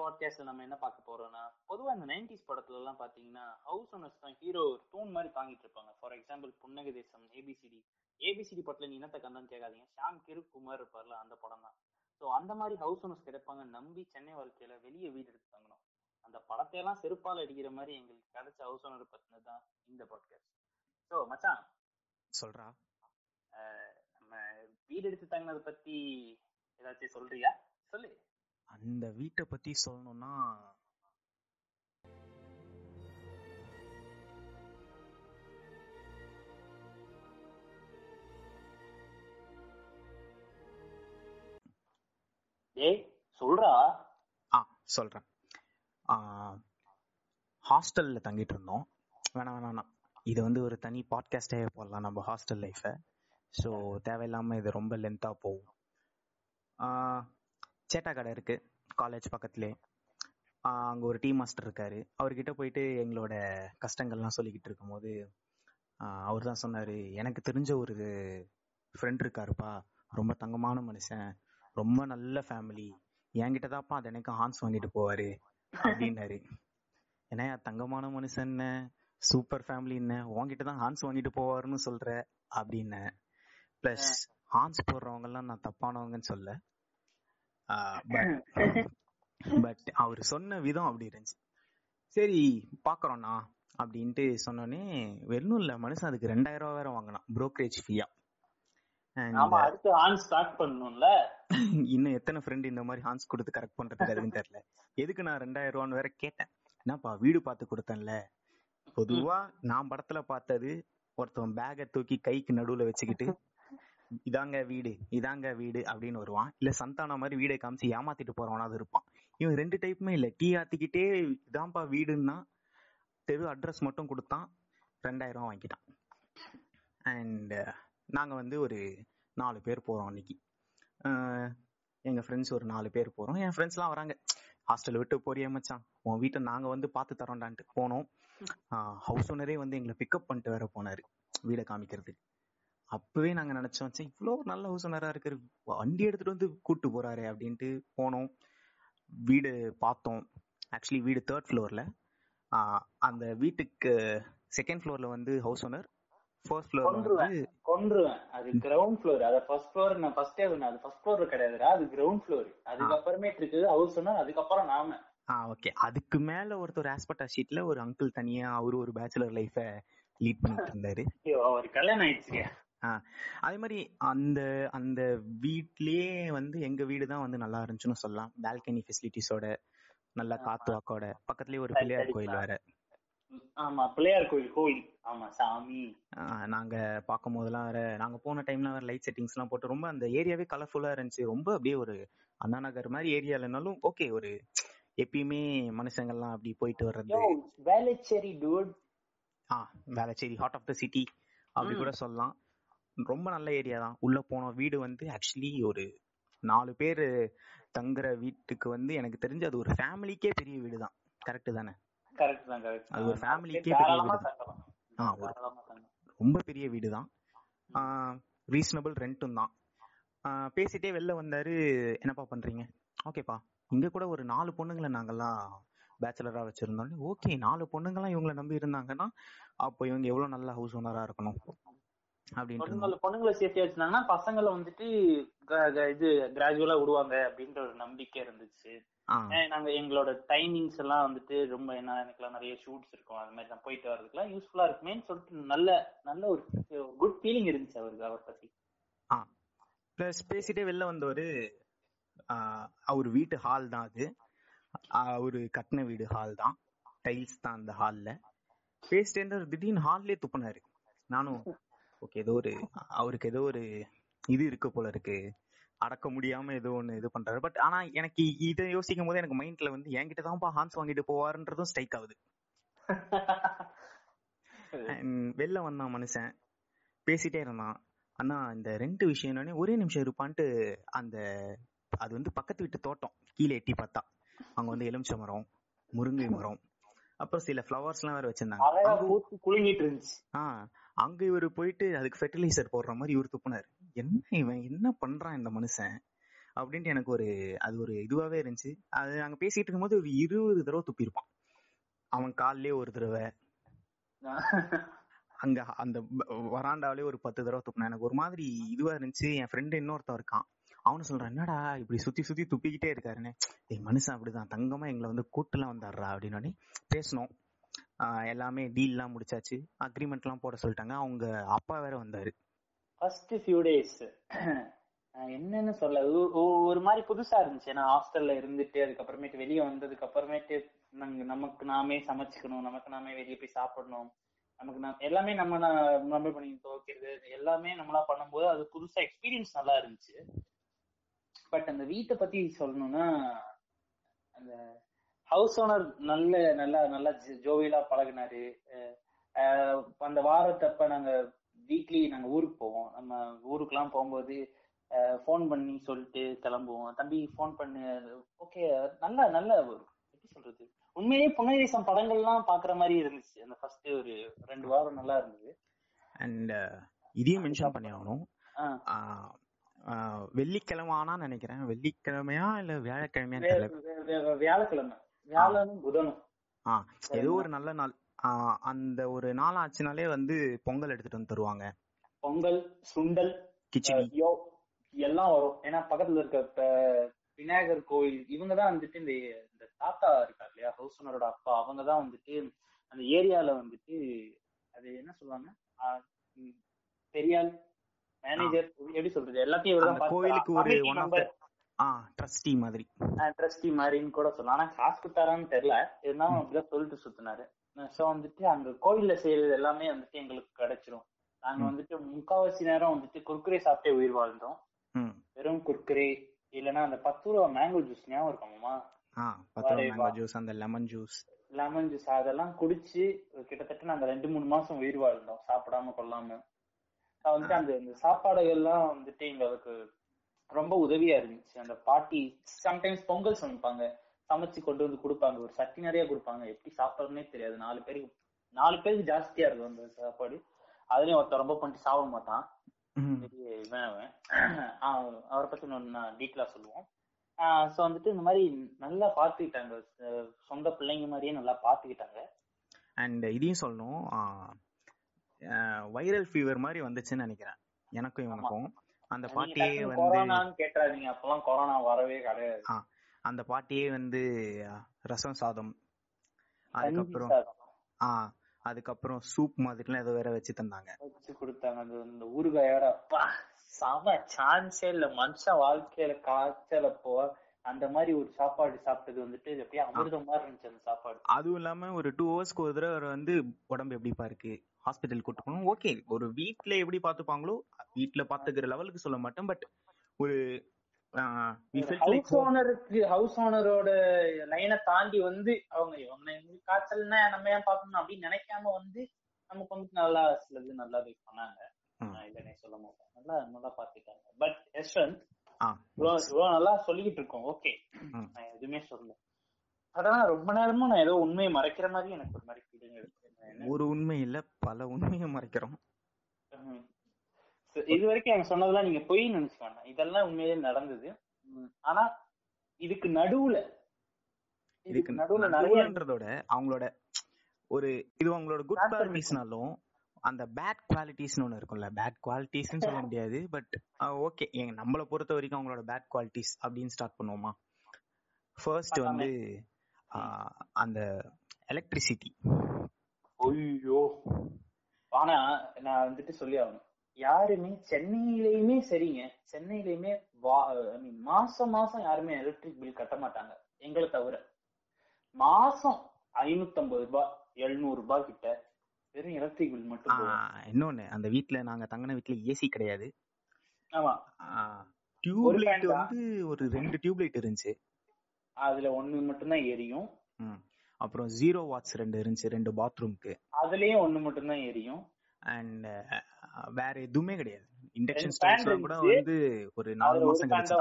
பாட்காஸ்ட்ல நம்ம என்ன பார்க்க போறோம்னா பொதுவா இந்த நைன்டிஸ் படத்துல எல்லாம் பாத்தீங்கன்னா ஹவுஸ் ஓனர்ஸ் தான் ஹீரோ தூண் மாதிரி தாங்கிட்டு இருப்பாங்க. ஃபார் எக்ஸாம்பிள் புன்னக தேசம் ஏபிசிடி ஏபிசிடி படத்துல நீ என்னத்த கந்தான்னு கேட்காதீங்க. ஷாம் கிரு குமார் இருப்பார்ல அந்த படம் தான். ஸோ அந்த மாதிரி ஹவுஸ் ஓனர்ஸ் கிடைப்பாங்க நம்பி சென்னை வாழ்க்கையில வெளியே வீடு எடுத்து தங்கணும். அந்த படத்தையெல்லாம் செருப்பால் அடிக்கிற மாதிரி எங்களுக்கு கிடைச்ச ஹவுஸ் ஓனர் பத்தினது தான் இந்த பாட்காஸ்ட் ஸோ மச்சான். சொல்றா. நம்ம வீடு எடுத்து தங்கினதை பத்தி ஏதாச்சும் சொல்றியா? சொல்லு. அந்த வீட்டை பத்தி சொல்லணும்னா ஏய் சொல்றா. ஆ சொல்றேன். ஹாஸ்டல்ல தங்கிட்டு இருந்தோம். வேணாம் வேணாம் இது வந்து ஒரு தனி பாட்காஸ்டே போடலாம் நம்ம ஹாஸ்டல் லைஃபை ஸோ தேவையில்லாம இது ரொம்ப லென்த்தா போகும். சேட்டா கடை இருக்கு காலேஜ் பக்கத்துலேயே அங்கே ஒரு டீ மாஸ்டர் இருக்காரு. அவர்கிட்ட போயிட்டு எங்களோட கஷ்டங்கள்லாம் சொல்லிக்கிட்டு இருக்கும்போது அவர் தான் சொன்னார் எனக்கு தெரிஞ்ச ஒரு ஃப்ரெண்ட் இருக்காருப்பா. ரொம்ப தங்கமான மனுஷன். ரொம்ப நல்ல ஃபேமிலி என்கிட்ட தான்ப்பா அது எனக்கு ஹான்ஸ் வாங்கிட்டு போவாரு. அப்படின்னாரு. ஏன்னா தங்கமான மனுஷன் சூப்பர் ஃபேமிலி என்ன? உன்கிட்ட தான் ஹான்ஸ் வாங்கிட்டு போவாருன்னு சொல்ற? அப்படின்னு பிளஸ் ஹான்ஸ் போடுறவங்க எல்லாம் நான் தப்பானவங்கன்னு சொல்ல. பட் அவர் சொன்ன விதம் அப்படி இருந்துச்சு. சரி பாக்குறோம்னா அப்படின்ட்டு சொன்னோடனே வெறும் இல்ல மனுஷன் அதுக்கு ரெண்டாயிரம் ரூபாய் வேற வாங்கினான் புரோக்கரேஜ் ஃபீயா அடுத்து ஹான்ஸ் ஸ்டார்ட் பண்ணணும்ல? இன்னும் எத்தனை ஃப்ரெண்ட் இந்த மாதிரி ஹான்ஸ் கொடுத்து கரெக்ட் பண்றதுக்கு அதுன்னு தெரியல. எதுக்கு நான் ரெண்டாயிரம் ரூபான்னு வேற கேட்டேன். என்னப்பா வீடு பார்த்து கொடுத்தேன்ல. பொதுவா நான் படத்துல பார்த்தது ஒருத்தவன் பேக தூக்கி கைக்கு நடுவுல வச்சுக்கிட்டு இதாங்க வீடு இதாங்க வீடு அப்படின்னு வருவான். இல்ல சந்தான மாதிரி வீடை காமிச்சு ஏமாத்திட்டு போறவனாவது இருப்பான். இவன் ரெண்டு டைப்புமே இல்ல. டீ ஆத்திக்கிட்டே இதான்ப்பா வீடுன்னா தெரு அட்ரஸ் மட்டும் கொடுத்தான் ரெண்டாயிரம் ரூபா வாங்கிட்டான். அண்ட் நாங்க வந்து ஒரு நாலு பேர் போறோம் அன்னைக்கு. எங்க ஃப்ரெண்ட்ஸ் ஒரு நாலு பேர் போறோம். என் ஃப்ரெண்ட்ஸ்லாம் வராங்க. ஹாஸ்டல் விட்டு போறியே மச்சான். உன் வீட்டை நாங்க வந்து பார்த்து தரோண்டான்ட்டு போனோம். ஹவுஸ் ஓனரே வந்து எங்களை பிக்கப் பண்ணிட்டு வேற போனாரு. வீடை காமிக்கிறதுக்கு. அப்பவே நாங்க நினைச்சோம் சரி இவ்வளோ நல்ல ஹவுஸ் ஓனரா இருக்கு வண்டி எடுத்துட்டு வந்து கூட்டு போறாரு அப்படின்ட்டு போனோம். வீடு பார்த்தோம். ஆக்சுவலி வீடு தேர்ட் ஃப்ளோர்ல அந்த வீட்டுக்கு செகண்ட் ஃப்ளோர்ல வந்து ஹவுஸ் ஓனர் ஃபர்ஸ்ட் ஃப்ளோர் வந்து கொன்றுவேன். அது கிரவுண்ட் ஃப்ளோர் அத ஃபர்ஸ்ட் ஃப்ளோர் நான் ஃபர்ஸ்டே அது ஃபர்ஸ்ட் ஃப்ளோர் கிடையாதுடா. அது கிரவுண்ட் ஃப்ளோர் அதுக்கப்புறமேட்டு இருக்குது. ஹவுஸ் ஓனர் அதுக்கப்புறம் நாம. ஆ ஓகே அதுக்கு மேல ஒருத்தர் ஆஸ்பெக்டா ஷீட்ல ஒரு அங்கிள் தனியா அவரு ஒரு பேச்சுலர் லைஃப லீட் பண்ணிட்டு இருந்தாரு. அவர் கல்யாணம் ஆயிடுச்சு அதே மாதிரி அந்த அந்த வீட்லயே வந்து எங்க வீடு தான் வந்து நல்லா இருந்துச்சுன்னு சொல்லலாம். பால்கனி ஃபெசிலிட்டிஸோட நல்ல காத்து வாக்கோட. பக்கத்துலயே ஒரு பிள்ளையார் கோயில் வேற. ஆமா பிள்ளையார் கோயில் கோயில். ஆமா சாமி. நாங்க பார்க்கும் போதெல்லாம் வேற நாங்க போன டைம்ல வேற லைட் செட்டிங்ஸ் எல்லாம் போட்டு ரொம்ப அந்த ஏரியாவே கலர்ஃபுல்லா இருந்துச்சு. ரொம்ப அப்படியே ஒரு அண்ணா நகர் மாதிரி ஏரியாலனாலும் ஓகே ஒரு எப்பயுமே மனுஷங்கள்லாம் அப்படி போயிட்டு வர்றது. Velachery dude ah Velachery heart of the city அப்படி கூட சொல்லலாம். ரொம்ப நல்ல ஏரியா தான். உள்ள போன வீடு வந்து ஆக்சுவலி ஒரு நாலு பேர் தங்குற வீட்டுக்கு வந்து எனக்கு தெரிஞ்சு அது ஒரு ஃபேமிலிக்கே பெரிய வீடு தான். கரெக்ட் தானே? கரெக்ட் தான் கரெக்ட் அது ஒரு ஃபேமிலிக்கே பெரிய வீடு ஆ ஒரு ரொம்ப பெரிய வீடு தான். ரீசனபிள் ரெண்ட்டும் தான். பேசிட்டே வெளில வந்தாரு என்னப்பா பண்றீங்க? ஓகேப்பா இங்க கூட ஒரு நாலு பொண்ணுங்களை நாங்கெல்லாம் பேச்சுலரா வச்சிருந்தோம் ஓகே நாலு பொண்ணுங்கெல்லாம் இவங்களை நம்பி இருந்தாங்கன்னா அப்போ இவங்க எவ்வளவு நல்ல ஹவுஸ் ஓனரா இருக்கணும்? பொண்ணுங்களை பொண்ணுங்களை சேஃப்டியா வச்சிருந்தாங்கன்னா பசங்களை வந்துட்டு இது கிராஜுவலா விடுவாங்க அப்படின்ற ஒரு நம்பிக்கை இருந்துச்சு. நாங்க எங்களோட டைமிங்ஸ் எல்லாம் வந்துட்டு ரொம்ப என்ன எனக்குலாம் நிறைய ஷூட்ஸ் இருக்கும். அது மாதிரி நான் போயிட்டு வர்றதுக்குலாம் யூஸ்ஃபுல்லா இருக்குமேன்னு சொல்லிட்டு நல்ல நல்ல ஒரு குட் ஃபீலிங் இருந்துச்சு அவருக்கு அவர் பத்தி. பிளஸ் பேசிட்டே வெளில வந்தவர் அவர் வீட்டு ஹால் தான் அது. அவரு கட்டின வீடு ஹால் தான். டைல்ஸ் தான் அந்த ஹால்ல பேசிட்டே திடீர்னு ஹால்லே துப்புனாரு. நானும் ஓகே ஏதோ ஒரு அவருக்கு ஏதோ ஒரு இது இருக்கு போல இருக்கு. அடக்க முடியாம ஏதோ ஒண்ணு இது பண்றாரு. பட் ஆனா எனக்கு இதை யோசிக்கும் போது எனக்கு மைண்ட்ல வந்து என்கிட்ட தான்ப்பா ஹான்ஸ் வாங்கிட்டு போவாருன்றதும் ஸ்ட்ரைக் ஆகுது. வெளில வந்தான் மனுஷன். பேசிட்டே இருந்தான். அண்ணா இந்த ரெண்டு விஷயம் ஒரே நிமிஷம் இருப்பான்ட்டு அந்த அது வந்து பக்கத்து வீட்டு தோட்டம். கீழே எட்டி பார்த்தா. அங்க வந்து எலுமிச்சை மரம் முருங்கை மரம். அப்புறம் சில ஃப்ளவர்ஸ் எல்லாம் வேற வச்சிருந்தாங்க. ஆஹ் அங்க இவரு போயிட்டு அதுக்கு ஃபெர்டிலைசர் போடுற மாதிரி இவர் துப்புனார். என்ன இவன் என்ன பண்றான் இந்த மனுஷன்? அப்படின்ட்டு எனக்கு ஒரு அது ஒரு இதுவாவே இருந்துச்சு. அது நாங்க பேசிட்டு இருக்கும்போது ஒரு இருபது தடவை துப்பியிருப்பான். அவன் கால்லயே ஒரு தடவை. அங்க அந்த வராண்டாவிலே ஒரு பத்து தடவை துப்பினான். எனக்கு ஒரு மாதிரி இதுவா இருந்துச்சு. என் ஃப்ரெண்டு இன்னொருத்தன் இருக்கான். அவனு சொல்றான் என்னடா இப்படி சுத்தி சுத்தி துப்பிக்கிட்டே இருக்காருன்னு. ஏய் மனுஷன் அப்படிதான். தங்கமா எங்களை வந்து கூட்டுலாம் வந்தாடுறா. அப்படின்னு பேசணும். எல்லாமே டீல் எல்லாம் முடிச்சாச்சு. அக்ரிமெண்ட் எல்லாம் போட சொல்லிட்டாங்க. அவங்க அப்பா வேற வந்தாரு. ஃபர்ஸ்ட் ஃபியூ டேஸ் என்னன்னு சொல்ல ஒ- ஒ- ஒரு மாதிரி புதுசா இருந்துச்சு. ஏன்னா ஹாஸ்டல்ல இருந்துட்டு அதுக்கப்புறமேட்டு வெளியே வந்ததுக்கு அப்புறமேட்டு நாங்க நமக்கு நாமே சமைச்சுக்கணும். நமக்கு நாமே வெளியே போய் சாப்பிடணும். நமக்கு நான் எல்லாமே நம்ம நம்ம பண்ணி துவைக்கிறது எல்லாமே நம்மளா பண்ணும்போது அது புதுசா எக்ஸ்பீரியன்ஸ் நல்லா இருந்துச்சு. பட் அந்த வீட்டை பத்தி சொல்லணும்னா அந்த ஹவுஸ் ஓனர் நல்ல நல்லா நல்லா ஜோவியலா பழகுனாரு. அந்த வாரத்தப்ப நாங்க வீக்லி நாங்க ஊருக்கு போவோம். நம்ம ஊருக்குலாம் போகும்போது ஃபோன் பண்ணி சொல்லிட்டு கிளம்புவோம். தம்பி ஃபோன் பண்ணு. ஓகே நல்ல நல்ல எப்படி சொல்றது? உண்மையிலேயே புனரேசம் படங்கள்லாம் பாக்குற மாதிரி இருந்துச்சு. அந்த ஃபர்ஸ்ட் ஒரு ரெண்டு வாரம் நல்லா இருந்தது. அண்ட் இதையும் மென்ஷன் பண்ணி ஆகணும் வெள்ளிக்கிழமை ஆனா நினைக்கிறேன். வெள்ளிக்கிழமையா இல்ல வியாழக்கிழமையா வியாழக்கிழமை. வியாழனும் புதனும். ஏதோ ஒரு நல்ல நாள். அந்த ஒரு நாள் ஆச்சுனாலே வந்து பொங்கல் எடுத்துட்டு வந்து தருவாங்க. பொங்கல் சுண்டல் கிச்சடி. எல்லாம் வரும். ஏன்னா பக்கத்துல இருக்க விநாயகர் கோயில் இவங்க தான் வந்துட்டு இந்த இந்த தாத்தா இருக்கார் இல்லையா ஹவுஸ் ஓனரோட அப்பா அவங்க தான் வந்துட்டு அந்த ஏரியால வந்துட்டு அது என்ன சொல்லுவாங்க? பெரியாள் மேனேஜர் எப்படி சொல்றது? எல்லாத்தையும் கோயிலுக்கு ஒரு ஒன் ஆஃப் ஆ ட்ரஸ்டி மாதிரி. ட்ரஸ்டி மாதிரின்னு கூட சொல்லலாம். ஆனா காசு கொடுத்தாரான்னு தெரியல. இருந்தாலும் அப்படிதான் சொல்லிட்டு சுத்தினாரு. சோ வந்துட்டு அங்க கோயில்ல செய்யறது எல்லாமே வந்துட்டு எங்களுக்கு கிடைச்சிரும். நாங்க. வந்துட்டு முக்காவாசி நேரம் வந்துட்டு குர்குரே சாப்பிட்டே உயிர் வாழ்ந்தோம். வெறும் குர்குரே இல்லைன்னா அந்த பத்து ரூபா மேங்கோ ஜூஸ் ஞாபகம் வா. ஜூஸ் அந்த லெமன் ஜூஸ் லெமன் ஜூஸ் அதெல்லாம் குடிச்சு கிட்டத்தட்ட நாங்க ரெண்டு மூணு மாசம் உயிர் வாழ்ந்தோம். சாப்பிடாம கொள்ளாம வந்துட்டு அந்த சாப்பாடுகள்லாம் வந்துட்டு எங்களுக்கு ரொம்ப உதவியா இருந்துச்சு. அந்த பாட்டி சம்டைம்ஸ் பொங்கல் சமைப்பாங்க. சமைச்சு கொண்டு வந்து கொடுப்பாங்க. ஒரு சட்டி நிறைய கொடுப்பாங்க. எப்படி சாப்பிடறதுனே தெரியாது. நாலு பேருக்கு நாலு பேருக்கு ஜாஸ்தியா இருக்கும் அந்த சாப்பாடு. அதுலயும் ஒருத்தர் ரொம்ப பண்ணிட்டு சாப்பிட மாட்டான். அவரை பத்தி நான் டீட்டெயிலா சொல்லுவோம். சோ வந்துட்டு இந்த மாதிரி நல்லா பாத்துக்கிட்டாங்க அஹ் சொந்த பிள்ளைங்க மாதிரியே நல்லா பாத்துக்கிட்டாங்க அண்ட் இதையும் சொல்லணும். வைரல் ஃபீவர் மாதிரி வந்துச்சுன்னு நினைக்கிறேன். எனக்கும் இவனுக்கும். அந்த பாட்டியே வந்து கேட்டாதீங்க அப்பெல்லாம் கொரோனா வரவே கிடையாது. அந்த பாட்டியே வந்து ரசம் சாதம். அதுக்கப்புறம் ஆ அதுக்கப்புறம் சூப் மாதிரிலாம் ஏதோ வேற வச்சு தந்தாங்க. வச்சு கொடுத்தாங்க. அந்த ஊறுகாயோட அப்பா செம சான்ஸே இல்ல. மனுஷன் வாழ்க்கையில காய்ச்சல போ அந்த மாதிரி ஒரு சாப்பாடு சாப்பிட்டது வந்துட்டு அப்படியே அமிர்தம் மாதிரி இருந்துச்சு அந்த சாப்பாடு. அதுவும் இல்லாம ஒரு டூ ஹவர்ஸ்க்கு ஒரு தடவை வந்து உடம்பு எப்படிப்பா இருக்கு? ஹாஸ்பிட்டல் கூட்டு போகணும். ஓகே ஒரு வீட்ல எப்படி பாத்துப்பாங்களோ வீட்ல பாத்துக்கிற லெவலுக்கு சொல்ல மாட்டேன் பட் ஒரு ஹவுஸ் ஓனருக்கு ஹவுஸ் ஓனரோட லைனை தாண்டி வந்து அவங்க காய்ச்சல்னா நம்ம ஏன் பார்க்கணும்? அப்படின்னு நினைக்காம வந்து நமக்கு வந்து நல்லா சிலது நல்லா இது பண்ணாங்க. இல்லைன்னே சொல்ல மாட்டேன். நல்லா நல்லா பாத்துக்கிட்டாங்க பட் யஷ்வந்த் இவ்வளவு நல்லா சொல்லிக்கிட்டு இருக்கோம். ஓகே. நான் எதுவுமே சொல்லல. அதான் ரொம்ப நேரமா நான் ஏதோ உண்மையை மறைக்கிற மாதிரி எனக்கு ஒரு மாதிரி ஃபீலிங் இருக்கு. ஒரு உண்மை இல்ல பல உண்மையை மறைக்கிறோம். இது வரைக்கும் எனக்கு சொன்னதெல்லாம் நீங்க பொய் நினைச்சு வேண்டாம். இதெல்லாம் உண்மையிலே நடந்தது. ஆனா இதுக்கு நடுவுல இதுக்கு நடுவுல நடுவுலன்றதோட அவங்களோட ஒரு இது அவங்களோட குட். குவாலிட்டிஸ்னாலும் அந்த பேட் குவாலிட்டிஸ்னு ஒண்ணு இருக்கும்ல. பேட் குவாலிட்டிஸ்னு சொல்ல முடியாது பட் ஓகே எங்க நம்மள பொறுத்த வரைக்கும் அவங்களோட பேட் குவாலிட்டிஸ் அப்படின்னு ஸ்டார்ட் பண்ணுவோமா? ஃபர்ஸ்ட் வந்து அந்த எலக்ட்ரிசிட்டி ஐயோ. ஆனா நான் வந்துட்டு சொல்லி ஆகணும். யாருமே சென்னையிலயுமே சரிங்க. சென்னையிலயுமே வா- I mean, மாசம் மாசம் யாருமே எலக்ட்ரிக் பில் கட்ட மாட்டாங்க. எங்களை தவிர. மாசம் ஐநூத்தம்பது ரூபாய் எழுநூறு ரூபாய் கிட்ட வெறும் எலக்ட்ரிக் பில் மட்டும். இன்னொன்னு அந்த வீட்ல நாங்க தங்கின வீட்ல ஏசி கிடையாது. ஆமா. டியூப் ஒரு லைட் fan தான். வந்து ஒரு ரெண்டு டியூப் லைட் இருந்துச்சு. அதுல ஒண்ணு மட்டும்தான் எரியும். அப்புறம் ஜீரோ வாட்ஸ் ரெண்டு இருந்துச்சு ரெண்டு பாத்ரூம்க்கு அதுலயும் ஒண்ணு மட்டும்தான் எரியும். அண்ட் வேற எதுவுமே கிடையாது. இண்டக்ஷன் ஸ்டவ்ஸ்லாம் கூட. வந்து ஒரு நாலு மாசம் கழிச்சு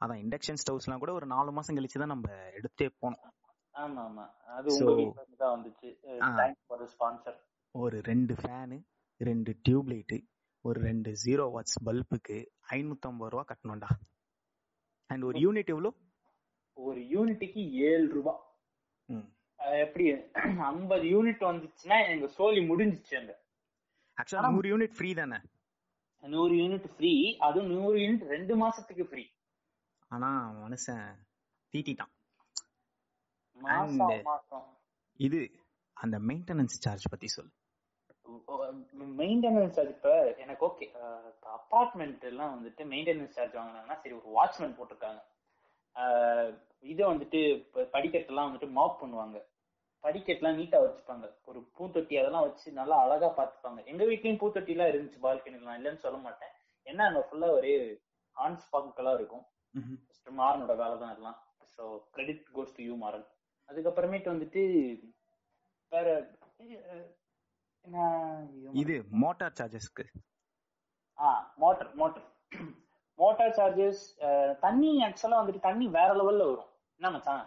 அதான் இண்டக்ஷன் ஸ்டவ்ஸ்லாம் கூட ஒரு நாலு மாசம் கழிச்சு தான் நம்ம எடுத்தே போனோம். ஆமா ஆமா அது உங்க தான் வந்துச்சு. தேங்க்ஸ் ஃபார் ஸ்பான்சர் ஒரு ரெண்டு ஃபேனு ரெண்டு டியூப் லைட்டு ஒரு ரெண்டு ஜீரோ வாட்ஸ் பல்புக்கு ஐநூத்தம்பது ரூபா கட்டணும்டா. அண்ட் ஒரு யூனிட் எவ்வளோ? ஒரு யூனிட்டுக்கு ஏழு ரூபாய் எப்படி ஐம்பது யூனிட் வந்துச்சுன்னா எங்க சோலி முடிஞ்சிச்சு அங்க. ஆக்சுவலா நூறு யூனிட் ஃப்ரீ தானே? நூறு யூனிட் ஃப்ரீ அதுவும் நூறு யூனிட் ரெண்டு மாசத்துக்கு ஃப்ரீ ஆனா மனுஷன் தீட்டிட்டான். இது அந்த மெயின்டெனன்ஸ் சார்ஜ் பத்தி சொல்லு. மெயின்டெனன்ஸ் சார்ஜ் இப்ப எனக்கு ஓகே அபார்ட்மெண்ட் எல்லாம் வந்துட்டு மெயின்டெனன்ஸ் சார்ஜ் வாங்கினாங்கன்னா சரி ஒரு வாட்ச்மேன் போட்டிருக்காங்க. இதை வந்துட்டு படிக்கட்டெல்லாம் வந்துட்டு மாப் பண்ணுவாங்க. படிக்கட்டுலாம் நீட்டா வச்சுப்பாங்க. ஒரு பூத்தொட்டி அதெல்லாம் வச்சு நல்லா அழகா பாத்துப்பாங்க எங்க வீட்லயும் பூத்தொட்டி எல்லாம் இருந்துச்சு பால்கனிலாம் இல்லைன்னு சொல்ல மாட்டேன். ஏன்னா அங்க ஃபுல்லா ஒரே ஹான்ஸ் பாக்குக்கெல்லாம் இருக்கும். மாறனோட வேலை தான் எல்லாம். So credit goes to you Maran. அதுக்கப்புறமேட்டு வந்துட்டு வேற இது மோட்டார் சார்ஜஸ்க்கு ஆ மோட்டர் மோட்டர். மோட்டார் சார்ஜஸ் தண்ணி ஆக்சுவலா வந்துட்டு தண்ணி வேற லெவல்ல வரும். என்ன மச்சான்?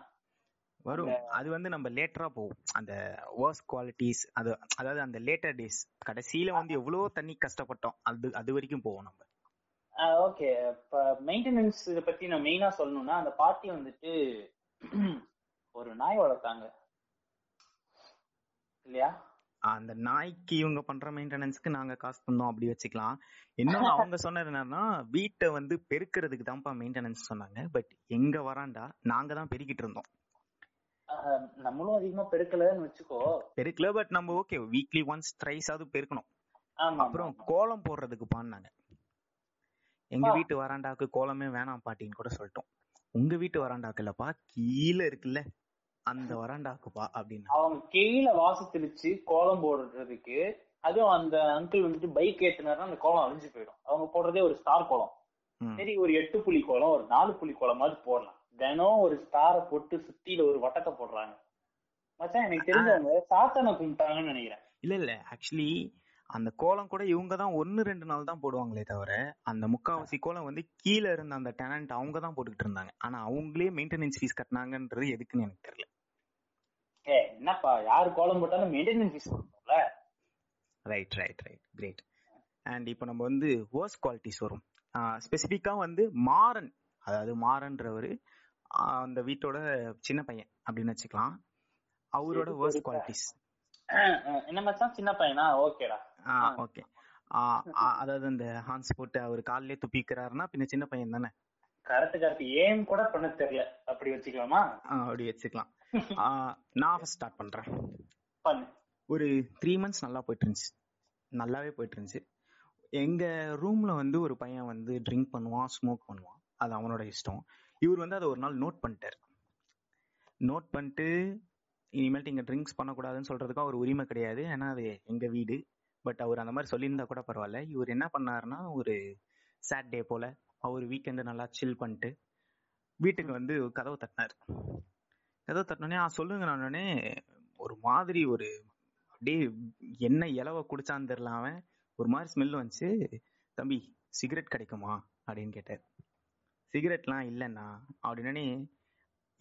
வரும். அது வந்து நம்ம லேட்டரா போகும். அந்த வர்ஸ் குவாலிட்டிஸ் அது அதாவது அந்த லேட்டர் டேஸ் கடைசியில வந்து எவ்வளவோ தண்ணி கஷ்டப்பட்டோம். அது அது வரைக்கும் போவோம் நம்ம. ஓகே இப்ப மெயின்டெனன்ஸ் இதை பத்தி நான் மெயினா சொல்லணும்னா அந்த பாட்டி வந்துட்டு ஒரு நாய் வளர்த்தாங்க. இல்லையா? அந்த நாய்க்கு இவங்க பண்ற மெயின்டெனன்ஸ்க்கு நாங்க காசு தந்தோம் அப்படி வச்சுக்கலாம். இன்னொன்னு அவங்க சொன்னது என்னன்னா வீட்டை வந்து பெருக்கிறதுக்கு தான்ப்பா மெயின்டெனன்ஸ் சொன்னாங்க. பட் எங்க வராண்டா? நாங்க தான் பெருக்கிட்டு இருந்தோம். நம்மளும் அதிகமா பெருக்கலன்னு வச்சுக்கோ. பெருக்கல பட் நம்ம ஓகே வீக்லி ஒன்ஸ் த்ரைஸ் ஆவது பெருக்கணும். அப்புறம் கோலம் போடுறதுக்கு பாடினாங்க. எங்க வீட்டு வராண்டாக்கு கோலமே வேணாம் பாட்டின்னு கூட சொல்லிட்டோம். உங்க வீட்டு வராண்டாக்கு இல்லப்பா கீழே இருக்குல்ல. அந்த வராண்டாக்குப்பா அப்படின்னு. அவங்க கீழே வாசு தெளிச்சு கோலம் போடுறதுக்கு அதுவும் அந்த அங்கிள் வந்துட்டு பைக் ஏத்துனாருன்னா அந்த கோலம் அழிஞ்சு போயிடும். அவங்க போடுறதே ஒரு ஸ்டார் கோலம். சரி ஒரு எட்டு புள்ளி கோலம் ஒரு நாலு புள்ளி கோலமாவது போடலாம். தினம் ஒரு ஸ்டாரை போட்டு சுத்தியில ஒரு வட்டத்தை போடுறாங்க. மச்சான் எனக்கு தெரிஞ்சவங்க சாத்தானை கும்பிட்டாங்கன்னு நினைக்கிறேன். இல்ல இல்ல. ஆக்சுவலி அந்த கோலம் கூட இவங்க தான் ஒன்னு ரெண்டு நாள் தான் போடுவாங்களே தவிர அந்த முக்காவாசி கோலம் வந்து கீழே இருந்த அந்த டெனன்ட் அவங்க தான் போட்டுக்கிட்டு இருந்தாங்க. ஆனா அவங்களே மெயின்டெனன்ஸ் ஃபீஸ் கட்டினாங்கன்றது எதுக்குன்னு எனக்கு தெரியல. என்னப்பா யாரு கோலம் போட்டாலும் மெயின்டெனன்ஸ் ஃபீஸ் கொடுக்கணும்ல? Right right right great and இப்போ நம்ம வந்து வேர்ஸ் குவாலிட்டிஸ் வரும். ஸ்பெசிஃபிக்கா வந்து மாறன். அதாவது மாறன்றவர் அந்த வீட்டோட சின்ன பையன் அப்படின்னு வச்சுக்கலாம். அவரோட வேர்ஸ். குவாலிட்டிஸ் என்ன மச்சான்? சின்ன பையனா? ஓகேடா. ஆ. ஓகே. அதாவது அந்த ஹான்ஸ் போட்டு அவர் காலிலே துப்பிக்கிறாருன்னா பின்ன சின்ன பையன் தானே? கரெக்ட் கரெக்ட் ஏன் கூட பண்ண தெரியல. அப்படி வச்சுக்கலாமா? அப்படி வச்சுக்கலாம். நான் ஃபர்ஸ்ட் ஸ்டார்ட் பண்றேன். ஒரு த்ரீ மந்த்ஸ் நல்லா போயிட்டு இருந்துச்சு நல்லாவே போயிட்டு இருந்துச்சு எங்க ரூம்ல வந்து ஒரு பையன் வந்து ட்ரிங்க் பண்ணுவான் ஸ்மோக் பண்ணுவான். அது அவனோட இஷ்டம். இவர் வந்து அதை ஒரு நாள் நோட் பண்ணிட்டார். நோட் பண்ணிட்டு இனிமேல்ட்டு இங்க ட்ரிங்க்ஸ் பண்ணக்கூடாதுன்னு சொல்றதுக்கு அவர் உரிமை கிடையாது. ஏன்னா அது எங்க வீடு. பட் அவர் அந்த மாதிரி சொல்லியிருந்தா கூட பரவாயில்ல. இவர் என்ன பண்ணாருன்னா ஒரு சாட்டர்டே போல அவர் வீக்கெண்டு நல்லா சில் பண்ணிட்டு வீட்டுக்கு வந்து கதவு தட்டினார். கதவு தட்டினோடனே ஆ சொல்லுங்க நானே ஒரு மாதிரி ஒரு அப்படியே என்ன இலவ குடிச்சான்னு தெரில அவன். ஒரு மாதிரி ஸ்மெல் வந்துச்சு. தம்பி சிகரெட் கிடைக்குமா? அப்படின்னு கேட்டார் சிகரெட்லாம் இல்லைண்ணா. அப்படின்னே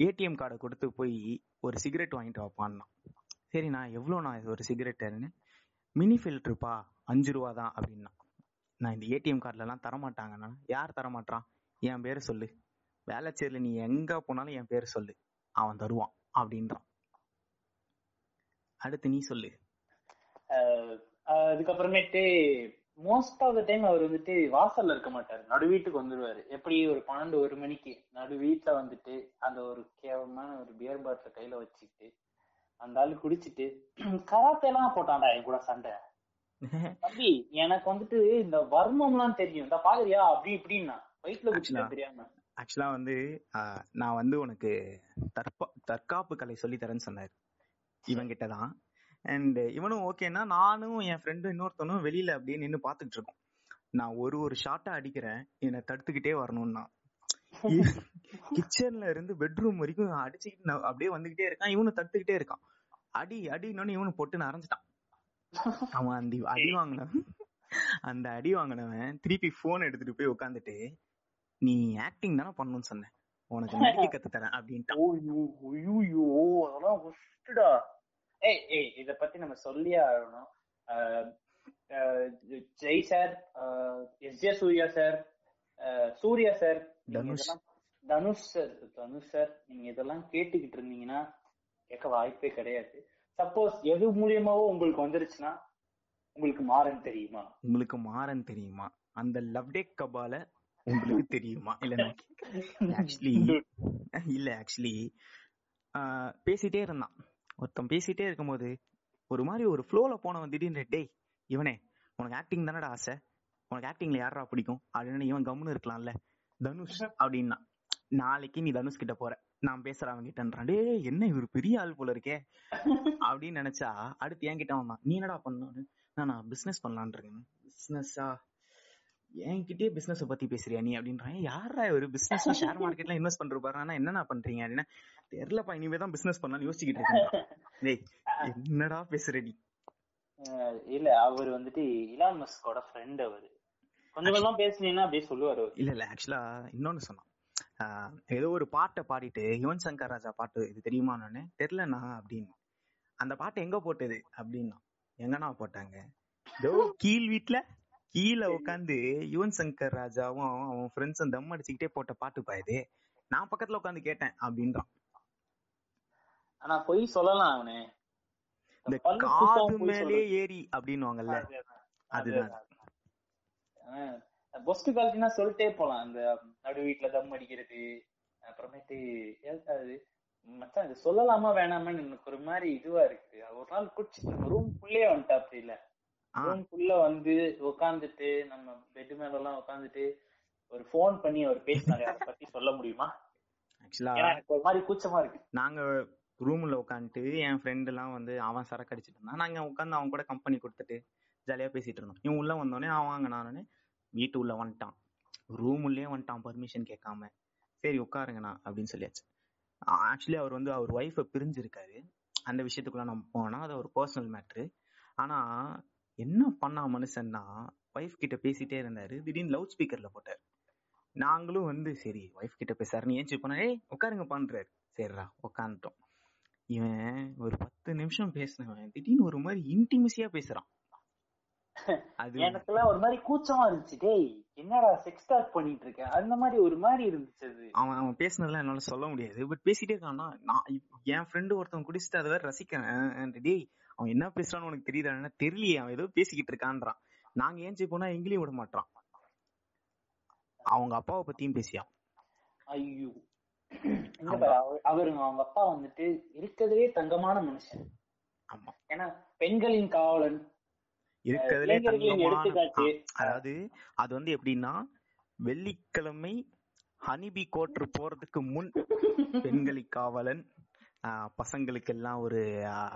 ஏடிஎம் கார்டை கொடுத்து போய் ஒரு சிகரெட் வாங்கிட்டு வாப்பான்னா சரிண்ணா எவ்வளோண்ணா இது ஒரு சிகரெட்டுன்னு மினி ஃபில்டருப்பா அஞ்சு ரூபா தான் அப்படின்னா நான் இந்த ஏடிஎம் கார்டுலலாம் தரமாட்டாங்கண்ணா. யார் தரமாட்டான் என் பேரை சொல்லு. வேலைச்சேரியில் நீ எங்கே போனாலும் என் பேரை சொல்லு. அவன் தருவான் அப்படின்றான். அடுத்து நீ சொல்லு. அதுக்கப்புறமேட்டு மோஸ்ட் ஆஃப் த டைம் அவர் வந்துட்டு வாசல்ல இருக்க மாட்டாரு. நடு வீட்டுக்கு வந்துருவாரு. எப்படி ஒரு பன்னெண்டு ஒரு மணிக்கு நடு வீட்டுல வந்துட்டு அந்த ஒரு கேவலமான ஒரு பியர் பாட்டில கையில வச்சுக்கிட்டு அந்த ஆளு குடிச்சிட்டு கராத்தே எல்லாம் போட்டான்டா என் கூட சண்டை. தம்பி எனக்கு வந்துட்டு இந்த வர்மம்லாம் தெரியும். இந்த பாக்குறியா? அப்படி இப்படின்னா. வயிற்றுல குடிச்சிட்டா தெரியாம. ஆக்சுவலா வந்து நான் வந்து உனக்கு தற்பா தற்காப்பு கலை சொல்லி தரேன்னு சொன்னார். இவங்கிட்ட தான் அண்ட் இவனும் ஓகேன்னா நானும் என் ஃப்ரெண்டும் இன்னொருத்தனும் வெளியில அப்படியே நின்று பாத்துக்கிட்டு இருக்கோம் நான் ஒரு ஒரு ஷாட்டா அடிக்கிறேன். என்னை தடுத்துக்கிட்டே வரணும்னா. கிச்சன்ல இருந்து பெட்ரூம் வரைக்கும் அடிச்சுக்கிட்டு நான் அப்படியே வந்துகிட்டே இருக்கான். இவனும் தடுத்துக்கிட்டே இருக்கான். அடி அடினோன்னு இவனு போட்டு அரைஞ்சிட்டான் அவன் அந்த அடி வாங்கின அந்த அடி வாங்கினவன் திருப்பி போன் எடுத்துட்டு போய் உட்காந்துட்டு நீ ஆக்டிங் தானே பண்ணணும்னு சொன்னேன் உனக்கு நடிக்க கத்து தரேன் அப்படின்ட்டான் ஓய்யோ ஓய்யோ அதெல்லாம் ஒஸ்டா ஏய் ஏய் இத பத்தி நம்ம சொல்லியே ஆகணும். Jai sir S J Surya sir Surya sir Dhanush. Dhanush sir Dhanush sir நீங்க இதெல்லாம் கேட்டுக்கிட்டு இருந்தீங்கன்னா கேட்க வாய்ப்பே கிடையாது. சப்போஸ் எது மூலியமாவோ உங்களுக்கு வந்துருச்சுன்னா உங்களுக்கு மாறன் தெரியுமா? உங்களுக்கு மாறன் தெரியுமா? அந்த லவ் டே கபால உங்களுக்கு தெரியுமா? இல்ல ஆக்சுவலி இல்ல. ஆக்சுவலி பேசிட்டே இருந்தான். ஒருத்தன் பேசிட்டே இருக்கும்போது ஒரு மாதிரி ஒரு ஃப்ளோல போனவன் திடீர்னு டேய் இவனே உனக்கு ஆக்டிங் தானடா ஆசை? உனக்கு ஆக்டிங்ல யாரா பிடிக்கும்? அப்படின்னு இவன் கம்முன்னு இருக்கலாம்ல. தனுஷ் அப்படின்னா நாளைக்கு நீ தனுஷ் கிட்ட போற. நான் பேசுற அவன் கிட்டன்றான் டேய் என்ன இவர் பெரிய ஆள் போல இருக்கே? அப்படின்னு நினைச்சா அடுத்து என் கிட்ட வந்தான். நீ என்னடா பண்ணணும்? நான் பிசினஸ் பண்ணலான் இருக்கேன். பிசினஸா என்கிட்டயே பிசினஸ் பத்தி பேசுறியா நீ? அப்படின்றான் யாரா ஒரு பிசினஸ் ஷேர் மார்க்கெட்ல இன்வெஸ்ட் பண்ற பாரு ஆனா என்னண்ணா பண்றீங்க? அப்படின்னா. தெரியலப்பா இனிமே தான் பிசினஸ் பண்ணலாம்னு யோசிச்சுக்கிட்டு இருக்கேன் என்னடா பேசுற நீ? இல்ல அவர் வந்துட்டு இலான் மஸ்கோட ஃப்ரெண்ட் அவரு. கொஞ்சம் கொஞ்சமா பேசுனீங்கன்னா அப்படியே சொல்லுவாரு இல்ல இல்ல. ஆக்சுவலா இன்னொன்னு சொன்னான். ஏதோ ஒரு பாட்டை பாடிட்டு யுவன் சங்கர் ராஜா பாட்டு இது தெரியுமா நானு தெரியலண்ணா அப்படின்னு அந்த பாட்டு எங்க போட்டது? அப்படின்னா எங்கண்ணா போட்டாங்க? ஏதோ கீழ் வீட்ல கீழே உட்காந்து யுவன் சங்கர் ராஜாவும் அவன் ஃப்ரெண்ட்ஸும் தம் அடிச்சுக்கிட்டே போட்ட பாட்டு பாயுது நான் பக்கத்துல உட்காந்து கேட்டேன் அப்படின்றான். ஆனா பொய் சொல்லலாம் அவனு. இந்த காது மேலே ஏறி அப்படின்னுவாங்கல்ல. அதுதான். பொஸ்ட் குவாலிட்டினா சொல்லிட்டே போலாம். அந்த நடு வீட்டுல தம் அடிக்கிறது அப்புறமேட்டு மச்சான் இது சொல்லலாமா வேணாமான்னு எனக்கு ஒரு மாதிரி இதுவா இருக்கு ஒரு நாள் குடிச்சிட்டு ரூம் குள்ளே வந்துட்டா அப்படி இல்ல. ரூம் குள்ள வந்து உட்காந்துட்டு நம்ம பெட் மேல எல்லாம் உட்காந்துட்டு ஒரு ஃபோன் பண்ணி அவர் பேசினாரு. அதை பத்தி சொல்ல முடியுமா? ஆக்சுவலா எனக்கு ஒரு மாதிரி கூச்சமா இருக்கு. நாங்க ரூம்ல உட்காந்துட்டு என் ஃப்ரெண்ட் எல்லாம் வந்து அவன் சரக்கு அடிச்சிட்டு இருந்தான். நாங்க உட்காந்து அவன் கூட கம்பெனி கொடுத்துட்டு ஜாலியா பேசிட்டு இருந்தோம். இவன் உள்ள வந்தோடனே அவன் வாங்க நானே வீட்டு உள்ள வந்துட்டான். ரூம் உள்ளே வந்துட்டான் பர்மிஷன் கேட்காம. சரி உட்காருங்கண்ணா அப்படின்னு சொல்லியாச்சு. ஆக்சுவலி அவர் வந்து அவர் ஒய்ஃபை பிரிஞ்சிருக்காரு. அந்த விஷயத்துக்குள்ள நம்ம போனா அது ஒரு பர்சனல் மேட்ரு ஆனா என்ன பண்ணா மனுஷன்னா ஒய்ஃப் கிட்ட பேசிட்டே இருந்தாரு. திடீர்னு லவுட் ஸ்பீக்கர்ல போட்டாரு. நாங்களும் வந்து சரி ஒய்ஃப் கிட்ட பேசாருன்னு ஏன் பண்ணா ஏய் உட்காருங்க பண்றாரு. சரிடா உட்காந்துட்டோம் இவன் ஒரு பத்து நிமிஷம் பேசினவன் திடீர்னு ஒரு மாதிரி இன்டிமசியா பேசுறான். அது எனக்குலாம் ஒரு மாதிரி கூச்சமா இருந்துச்சு. டேய் என்னடா செக்ஸ் டாக் பண்ணிட்டு இருக்க அந்த மாதிரி ஒரு மாதிரி இருந்துச்சு அவன் அவன் பேசுனதெல்லாம் என்னால சொல்ல முடியாது. பட் பேசிட்டே இருக்கான்னா நான் என் ஃப்ரெண்டு ஒருத்தன் குடிச்சிட்டு அதை வேற ரசிக்கிறேன். டேய் அவன் என்ன பேசுறான்னு உனக்கு தெரியுதா தெரியலையே அவன் ஏதோ பேசிக்கிட்டு இருக்கான்றான். நாங்க ஏஞ்சி போனா எங்கேயும் விட மாட்டான் அவங்க அப்பாவை பத்தியும் பேசியான் ஐயோ. அவர் அவங்க அப்பா வந்துட்டு இருக்கிறதுலே தங்கமான மனுஷன். ஆமா. ஏன்னா பெண்களின் காவலன். இருக்கிறதுலே தங்கமான அதாவது அது வந்து எப்படின்னா வெள்ளிக்கிழமை ஹனிபி கோட்ரு போறதுக்கு முன் பெண்களி காவலன் பசங்களுக்கெல்லாம் ஒரு